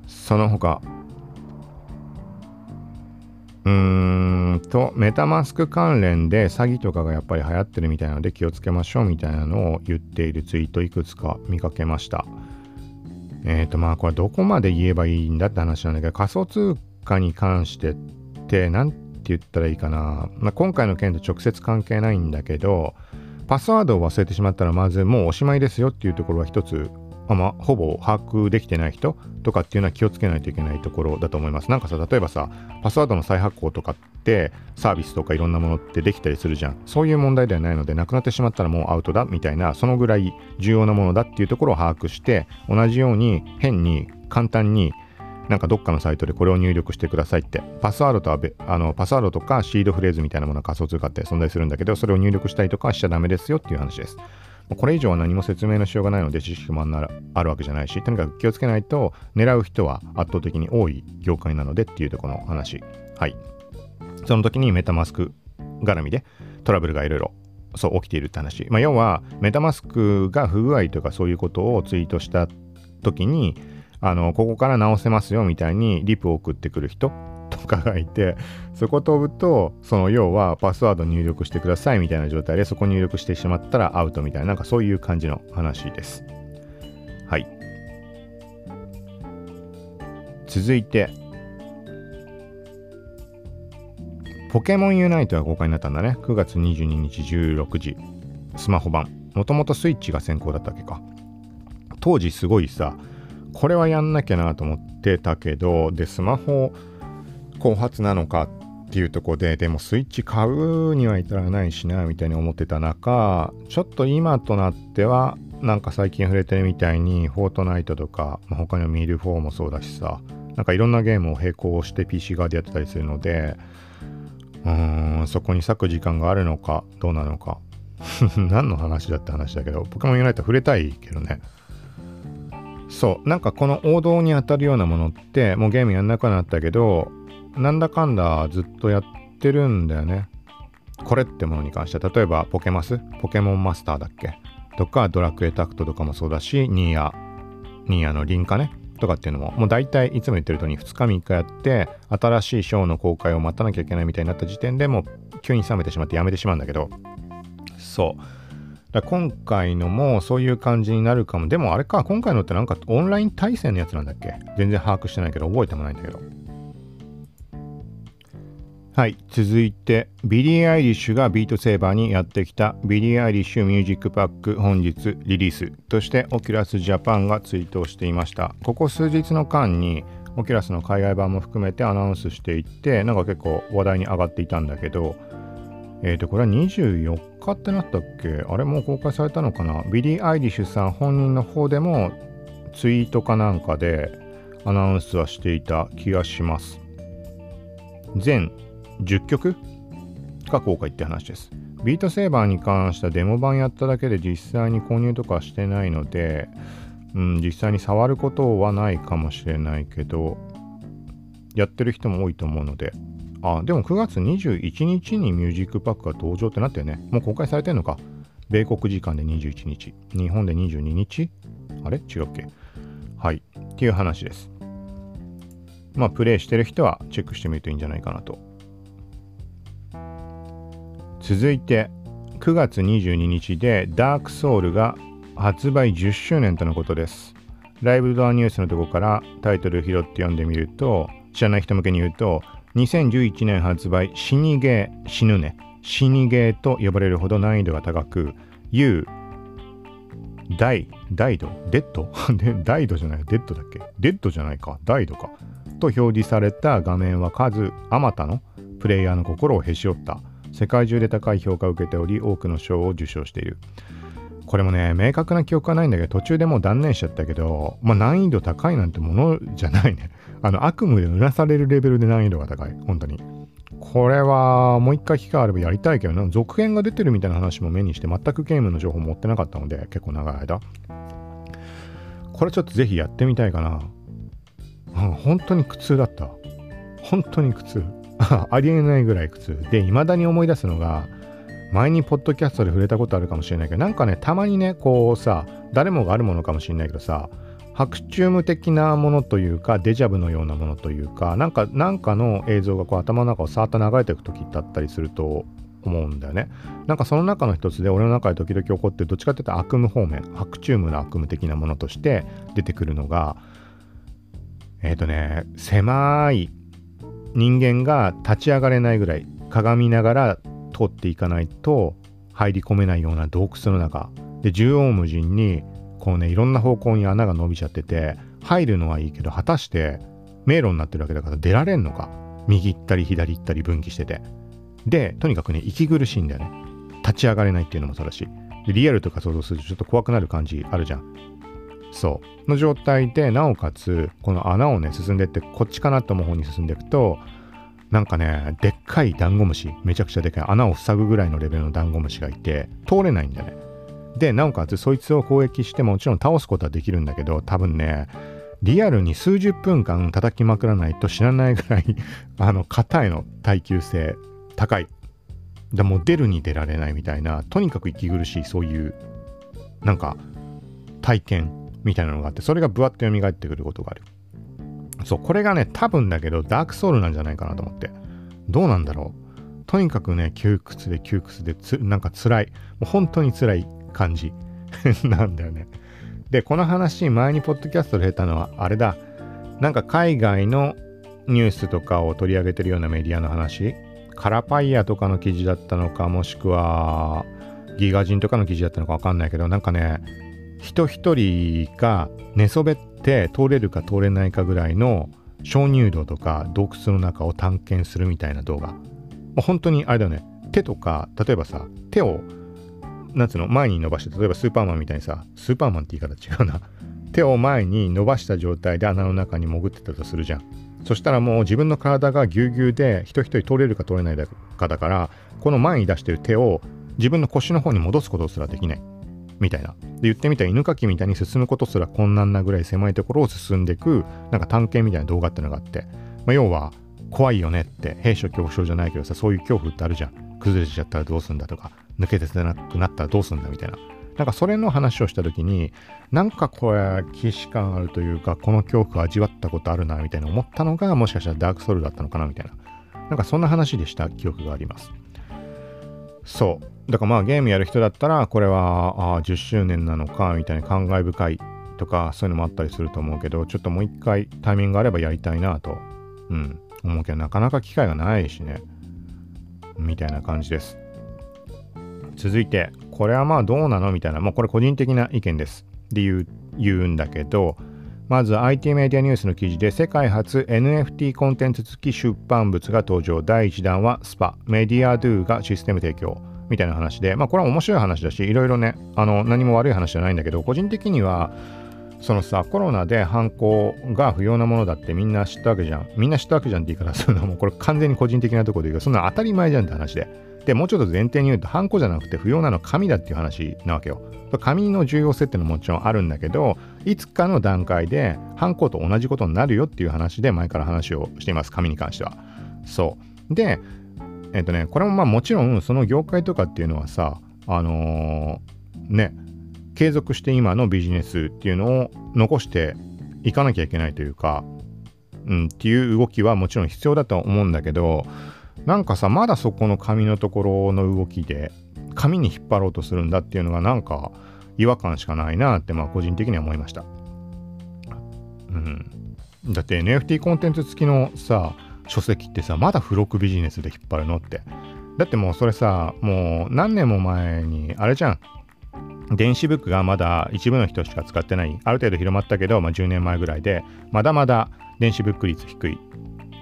[SPEAKER 1] その他、うーんと、メタマスク関連で詐欺とかがやっぱり流行ってるみたいなので気をつけましょうみたいなのを言っているツイートいくつか見かけました。えっ、ー、とまあこれどこまで言えばいいんだって話なんだけど仮想通貨に関してって何て言ったらいいかな、まあ、今回の件と直接関係ないんだけどパスワードを忘れてしまったらまずもうおしまいですよっていうところは一つまあ、ほぼ把握できてない人とかっていうのは気をつけないといけないところだと思います。なんかさ、例えばさ、パスワードの再発行とかってサービスとかいろんなものってできたりするじゃん。そういう問題ではないので、なくなってしまったらもうアウトだみたいな、そのぐらい重要なものだっていうところを把握して、同じように変に簡単になんかどっかのサイトでこれを入力してくださいって、パスワードとはあのパスワードとかシードフレーズみたいなものが仮想通貨って存在するんだけど、それを入力したりとかしちゃダメですよっていう話です。これ以上は何も説明のしようがないので知識もあるわけじゃないし、とにかく気をつけないと狙う人は圧倒的に多い業界なのでっていうとこの話。はい。その時にメタマスク絡みでトラブルがいろいろそう起きているって話。まあ、要はメタマスクが不具合とかそういうことをツイートした時にあのここから直せますよみたいにリプを送ってくる人とかがいてそこ飛ぶとその要はパスワード入力してくださいみたいな状態でそこ入力してしまったらアウトみたいななんかそういう感じの話です。はい。続いてポケモンユナイトが公開になったんだね。9月22日16時。スマホ版。もともとスイッチが先行だったっけか。当時すごいさこれはやんなきゃなと思ってたけどでスマホ後発なのかっていうとこででもスイッチ買うには至らないしなみたいに思ってた中ちょっと今となってはなんか最近触れてるみたいにフォートナイトとか、まあ、他にもミルフォーもそうだしさなんかいろんなゲームを並行して PC 側でやってたりするのでうーんそこに割く時間があるのかどうなのか。何の話だって話だけどポケモンユナイト触れたいけどね。そうなんかこの王道に当たるようなものってもうゲームやんなくなったけどなんだかんだずっとやってるんだよね。これってものに関しては、例えばポケマス、ポケモンマスターだっけ？とか、ドラクエタクトとかもそうだし、ニーヤ、ニーアのリィンカネ、とかっていうのも、もう大体いつも言ってる通り2日3日やって、新しいショーの公開を待たなきゃいけないみたいになった時点でもう急に冷めてしまってやめてしまうんだけど、そう。だ今回のもそういう感じになるかも。でもあれか、今回のってなんかオンライン対戦のやつなんだっけ？全然把握してないけど、覚えてもないんだけど。はい、続いて、ビリー・アイリッシュがビートセーバーにやってきたビリー・アイリッシュミュージックパック本日リリースとしてオキュラスジャパンがツイートをしていました。ここ数日の間にオキュラスの海外版も含めてアナウンスしていって、なんか結構話題に上がっていたんだけど、えっ、ー、と、これは24日ってなったっけ？あれもう公開されたのかな？ビリー・アイリッシュさん本人の方でもツイートかなんかでアナウンスはしていた気がします。全10曲が公開って話です。ビートセーバーに関してはデモ版やっただけで実際に購入とかしてないので、うん、実際に触ることはないかもしれないけど、やってる人も多いと思うので、あ、でも9月21日にミュージックパックが登場ってなってよね。もう公開されてんのか。米国時間で21日。日本で22日あれ？違うっけ？はい。っていう話です。まあ、プレイしてる人はチェックしてみるといいんじゃないかなと続いて9月22日でダークソウルが発売10周年とのことです。ライブドアニュースのとこからタイトルを拾って読んでみると、知らない人向けに言うと、2011年発売死にゲー、死ぬね、死にゲーと呼ばれるほど難易度が高く、You、ダイ、ダイド、デッドでダイドじゃない、デッドだっけ？デッドじゃないか、ダイドか。と表示された画面は数あまたのプレイヤーの心をへし折った。世界中で高い評価を受けており多くの賞を受賞している。これもね明確な記憶はないんだけど途中でもう断念しちゃったけど、まあ、難易度高いなんてものじゃないね。あの悪夢でうなされるレベルで難易度が高い。本当に。これはもう一回機会あればやりたいけどな。続編が出てるみたいな話も目にして全くゲームの情報持ってなかったので結構長い間。これちょっとぜひやってみたいかな、うん、本当に苦痛だった。本当に苦痛。ありえないぐらい苦痛。で未だに思い出すのが前にポッドキャストで触れたことあるかもしれないけどなんかねたまにねこうさ誰もがあるものかもしれないけどさ白チューム的なものというかデジャブのようなものというかなんかなんかの映像がこう頭の中をさーっと流れていく時だったりすると思うんだよね。なんかその中の一つで俺の中で時々起こってどっちかっていうと悪夢方面白チュームの悪夢的なものとして出てくるのがえっ、ー、とね狭い人間が立ち上がれないぐらい鏡ながら通っていかないと入り込めないような洞窟の中。で縦横無尽にこうねいろんな方向に穴が伸びちゃってて入るのはいいけど果たして迷路になってるわけだから出られんのか？右行ったり左行ったり分岐してて。でとにかくね息苦しいんだよね。立ち上がれないっていうのもそうだし。リアルとか想像するとちょっと怖くなる感じあるじゃん。そう。の状態でなおかつこの穴をね進んでってこっちかなと思う方に進んでいくとなんかねでっかいダンゴムシめちゃくちゃでかい穴を塞ぐぐらいのレベルのダンゴムシがいて通れないんだね。でなおかつそいつを攻撃してもちろん倒すことはできるんだけど多分ねリアルに数十分間叩きまくらないと知らないぐらい あの硬いの耐久性高い。でも出るに出られないみたいなとにかく息苦しいそういうなんか体験。みたいなのがあってそれがブワッと蘇ってくることがある。そうこれがね多分だけどダークソウルなんじゃないかなと思って。どうなんだろう。とにかくね窮屈で窮屈でつなんか辛い。もう本当に辛い感じ。なんだよね。でこの話前にポッドキャストで出たのはあれだ。なんか海外のニュースとかを取り上げてるようなメディアの話。カラパイヤとかの記事だったのかもしくはギガ人とかの記事だったのかわかんないけどなんかね人一人が寝そべって通れるか通れないかぐらいの鍾乳洞とか洞窟の中を探検するみたいな動画。本当にあれだよね。手とか例えばさ手をなんつうの前に伸ばして例えばスーパーマンみたいにさスーパーマンって言い方違うな。手を前に伸ばした状態で穴の中に潜ってたとするじゃん。そしたらもう自分の体がぎゅうぎゅうで人一人通れるか通れないかだからこの前に出してる手を自分の腰の方に戻すことすらできない。みたいな。で言ってみたら犬かきみたいに進むことすら困難なぐらい狭いところを進んでいくなんか探検みたいな動画ってのがあって、まあ、要は怖いよねって兵所恐怖症じゃないけどさそういう恐怖ってあるじゃん。崩れちゃったらどうすんだとか抜け出せなくなったらどうすんだみたいな。なんかそれの話をした時になんかこれ既視感あるというかこの恐怖味わったことあるなみたいな思ったのがもしかしたらダークソウルだったのかなみたいな。なんかそんな話でした。記憶があります。そう。だからまあゲームやる人だったらこれはあ10周年なのかみたいな感慨深いとかそういうのもあったりすると思うけどちょっともう一回タイミングがあればやりたいなとうん思うけどなかなか機会がないしねみたいな感じです続いてこれはまあどうなの？みたいな、まあ、これ個人的な意見です。で言う言うんだけど、まず IT メディアニュースの記事で世界初 NFT コンテンツ付き出版物が登場。第1弾はスパ、メディアドゥがシステム提供。みたいな話で、まあこれは面白い話だし、いろいろね、あの何も悪い話じゃないんだけど、個人的には、そのさ、コロナで犯行が不要なものだってみんな知ったわけじゃん。みんな知ったわけじゃんって言い方するのはもう これ完全に個人的なところで言うけど、そんな当たり前じゃんって話で。で、もうちょっと前提に言うと、ハンコじゃなくて不要なのは紙だっていう話なわけよ。紙の重要性っていうのももちろんあるんだけど、いつかの段階でハンコと同じことになるよっていう話で前から話をしています、紙に関しては。そう。で、えっ、とね、これもまあもちろんその業界とかっていうのはさ、あのー、ね、継続して今のビジネスっていうのを残していかなきゃいけないというか、うん、っていう動きはもちろん必要だと思うんだけど、なんかさまだそこの紙のところの動きで紙に引っ張ろうとするんだっていうのがなんか違和感しかないなってまあ個人的には思いました。うん。だって NFT コンテンツ付きのさ書籍ってさまだ付録ビジネスで引っ張るのって。だってもうそれさもう何年も前にあれじゃん。電子ブックがまだ一部の人しか使ってない。ある程度広まったけど、まあ、10年前ぐらいでまだまだ電子ブック率低い。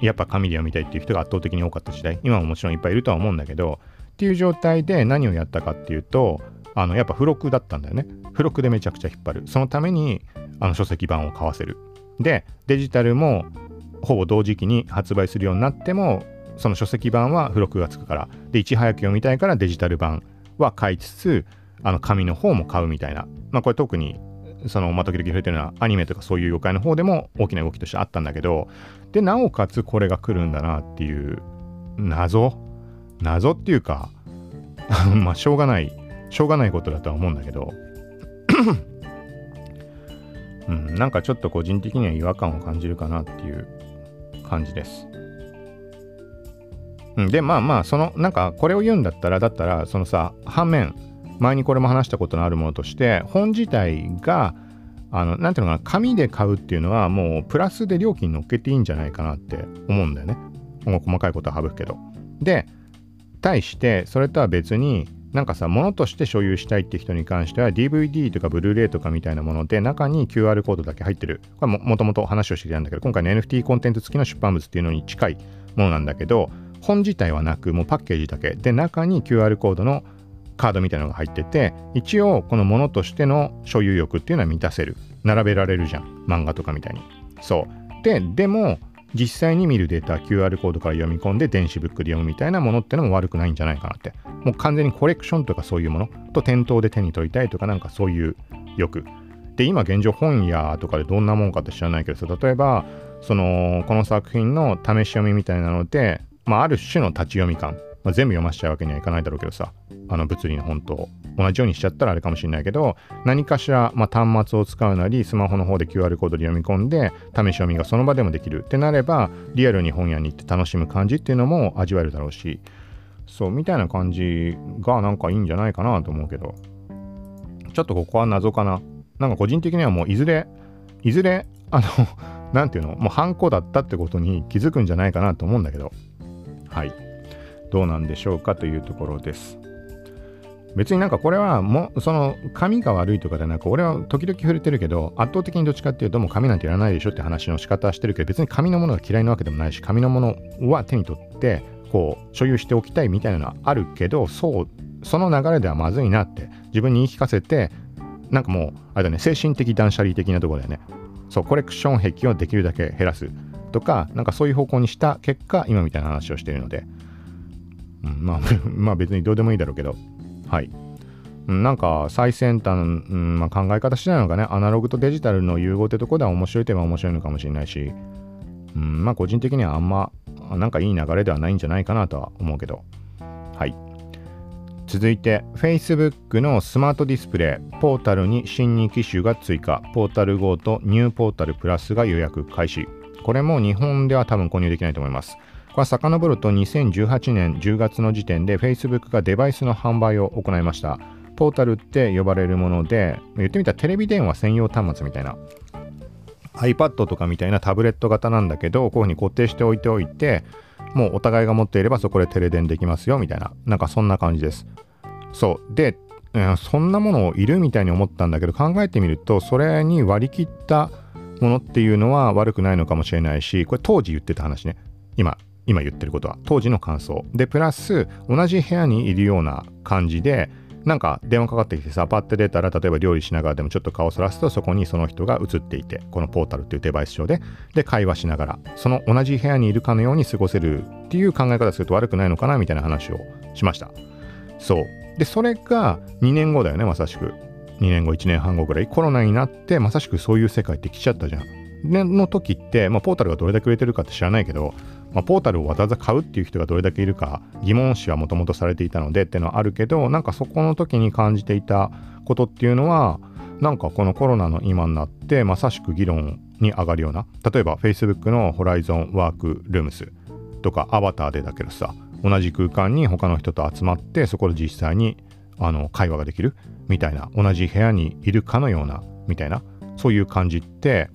[SPEAKER 1] やっぱ紙で読みたいっていう人が圧倒的に多かった時代。今ももちろんいっぱいいるとは思うんだけどっていう状態で何をやったかっていうとあのやっぱ付録だったんだよね。付録でめちゃくちゃ引っ張る。そのためにあの書籍版を買わせる。でデジタルもほぼ同時期に発売するようになってもその書籍版は付録がつくからでいち早く読みたいからデジタル版は買いつつあの紙の方も買うみたいな。まあこれ特にそのまあ時々触れてるのはアニメとかそういう業界の方でも大きな動きとしてあったんだけどでなおかつこれが来るんだなっていう謎謎っていうか まあしょうがないしょうがないことだとは思うんだけどうん、なんかちょっと個人的には違和感を感じるかなっていう感じです。でまあまあそのなんかこれを言うんだったらだったらそのさ反面前にこれも話したことのあるものとして本自体があのなんていうのかな紙で買うっていうのはもうプラスで料金乗っけていいんじゃないかなって思うんだよね細かいことは省くけどで対してそれとは別になんかさ、物として所有したいって人に関しては DVD とかブルーレイとかみたいなもので中に QR コードだけ入ってる。これももともと話をしてきたんだけど、今回の NFT コンテンツ付きの出版物っていうのに近いものなんだけど、本自体はなく、もうパッケージだけ。で、中に QR コードのカードみたいなのが入ってて、一応このものとしての所有欲っていうのは満たせる。並べられるじゃん。漫画とかみたいに。そう。で、でも、実際に見るデータ QR コードから読み込んで電子ブックで読むみたいなものってのも悪くないんじゃないかなって。もう完全にコレクションとかそういうものと店頭で手に取りたいとかなんかそういう欲。で今現状本屋とかでどんなもんかって知らないけどさ例えばそのこの作品の試し読みみたいなので、まあ、ある種の立ち読み感。まあ、全部読ませちゃうわけにはいかないだろうけどさ、あの物理の本と同じようにしちゃったらあれかもしれないけど、何かしら、まあ、端末を使うなり、スマホの方で QR コードで読み込んで、試し読みがその場でもできる。ってなれば、リアルに本屋に行って楽しむ感じっていうのも味わえるだろうし、そう、みたいな感じがなんかいいんじゃないかなと思うけど、ちょっとここは謎かな。なんか個人的にはもういずれ、いずれ、あの、なんていうの、もうハンコだったってことに気づくんじゃないかなと思うんだけど、はい。どうなんでしょうかというところです。別になんかこれはもうその髪が悪いとかではなく俺は時々触れてるけど圧倒的にどっちかっていうともう髪なんていらないでしょって話の仕方はしてるけど別に紙のものが嫌いなわけでもないし紙のものは手に取ってこう所有しておきたいみたいなのはあるけどそうその流れではまずいなって自分に言い聞かせてなんかもうあれだね精神的断捨離的なところだよねそうコレクション壁をできるだけ減らすとかなんかそういう方向にした結果今みたいな話をしてるのでまあ、まあ別にどうでもいいだろうけど、はい。なんか最先端、うんまあ、考え方次第なのかね、アナログとデジタルの融合ってとこでは面白いといえば面白いのかもしれないし、うん、まあ個人的にはあんま、なんかいい流れではないんじゃないかなとは思うけど、はい。続いて、Facebook のスマートディスプレイ、ポータルに新2機種が追加、ポータル GO とニューポータルプラスが予約開始。これも日本では多分購入できないと思います。は遡ると2018年10月の時点で Facebook がデバイスの販売を行いました。ポータルって呼ばれるもので、言ってみたらテレビ電話専用端末みたいな。iPad とかみたいなタブレット型なんだけど、こういうふうに固定しておいておいて、もうお互いが持っていればそこでテレ電できますよみたいな、なんかそんな感じです。そう。で、そんなものをいるみたいに思ったんだけど、考えてみると、それに割り切ったものっていうのは悪くないのかもしれないし、これ当時言ってた話ね。今、今言ってることは当時の感想。でプラス同じ部屋にいるような感じでなんか電話かかってきてさパッて出たら例えば料理しながらでもちょっと顔をそらすとそこにその人が映っていてこのポータルっていうデバイス上で。で会話しながらその同じ部屋にいるかのように過ごせるっていう考え方すると悪くないのかなみたいな話をしました。そう。でそれが2年後だよねまさしく。2年後1年半後ぐらい。コロナになってまさしくそういう世界って来ちゃったじゃん。の時って、まあ、ポータルがどれだけ売れてるかって知らないけどまあ、ポータルをわざわざ買うっていう人がどれだけいるか疑問視はもともとされていたのでっていうのはあるけどなんかそこの時に感じていたことっていうのはなんかこのコロナの今になってまさしく議論に上がるような例えば Facebook のホライゾンワークルームスとかアバターでだけどさ同じ空間に他の人と集まってそこで実際にあの会話ができるみたいな同じ部屋にいるかのようなみたいなそういう感じって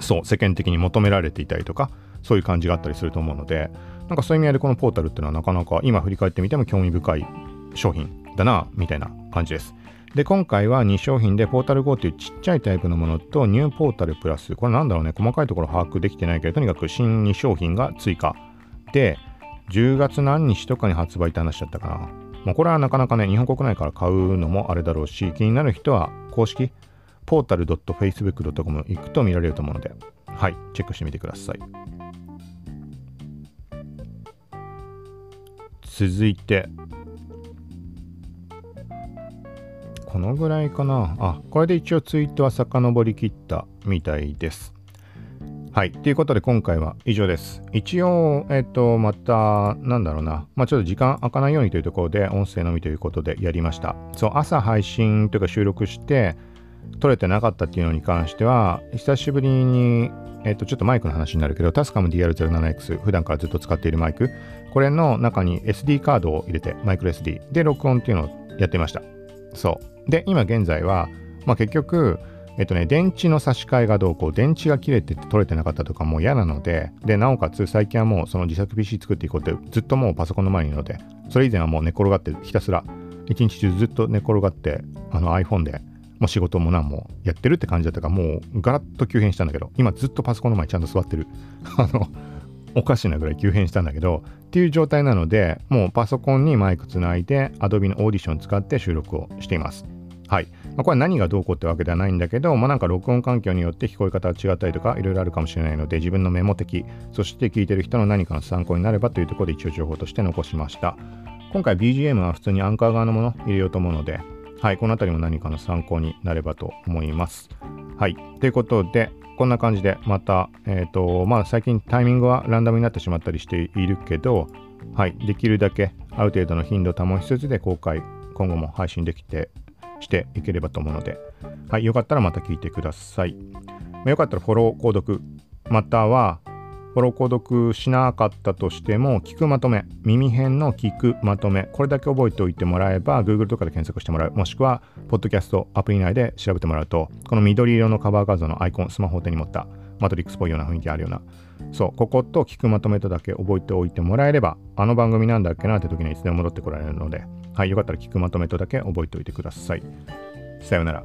[SPEAKER 1] そう世間的に求められていたりとかそういう感じがあったりすると思うので、なんかそういう意味合いでこのポータルっていうのはなかなか今振り返ってみても興味深い商品だな、みたいな感じです。で、今回は2商品でポータル GO っていうちっちゃいタイプのものとニューポータルプラス、これなんだろうね、細かいところ把握できてないけど、とにかく新2商品が追加。で、10月何日とかに発売って話しちゃったかな。まあ、これはなかなかね、日本国内から買うのもあれだろうし、気になる人は公式、ポータル .facebook.com 行くと見られると思うので、はい、チェックしてみてください。続いて、このぐらいかな。あ、これで一応ツイートは遡りきったみたいです。はい。ということで今回は以上です。一応、えっ、と、また、なんだろうな。まあちょっと時間空かないようにというところで音声のみということでやりました。そう、朝配信というか収録して、撮れてなかったっていうのに関しては、久しぶりにえっ、と、ちょっとマイクの話になるけど、タスカム DR07X、普段からずっと使っているマイク、これの中に SD カードを入れて、マイクロ SD で録音っていうのをやってました。そう。で、今現在は、まあ結局、えっとね、電池の差し替えがどうこう、電池が切れてて取れてなかったとかもう嫌なので、で、なおかつ最近はもうその自作 PC 作っていこうってずっともうパソコンの前にいるので、それ以前はもう寝転がってひたすら一日中ずっと寝転がってあの iPhone でもう仕事も何もやってるって感じだったからもうガラッと急変したんだけど今ずっとパソコンの前ちゃんと座ってる あのおかしなぐらい急変したんだけどっていう状態なのでもうパソコンにマイクつないで Adobe のオーディション使って収録をしていますはい。まあ、これは何がどうこうってわけではないんだけど、まあ、なんか録音環境によって聞こえ方が違ったりとか、いろいろあるかもしれないので、自分のメモ的、そして聞いてる人の何かの参考になればというところで一応情報として残しました。今回 BGM は普通にアンカー側のもの入れようと思うので、はい、この辺りも何かの参考になればと思います。はい。ということで、こんな感じで、また、えっ、ー、と、まあ最近タイミングはランダムになってしまったりしているけど、はい、できるだけある程度の頻度を保ちつつで公開、今後も配信できて、していければと思うので、はい、よかったらまた聞いてください。まあ、よかったらフォロー、購読、または、ボロコ読しなかったとしても、聞くまとめ、耳辺の聞くまとめ、これだけ覚えておいてもらえば、Google とかで検索してもらう、もしくは、ポッドキャストアプリ内で調べてもらうと、この緑色のカバー画像のアイコン、スマホを手に持った、マトリックスっぽいような雰囲気あるような、そう、ここと聞くまとめとだけ覚えておいてもらえれば、あの番組なんだっけなって時にいつでも戻ってこられるので、はい、よかったら聞くまとめとだけ覚えておいてください。さようなら。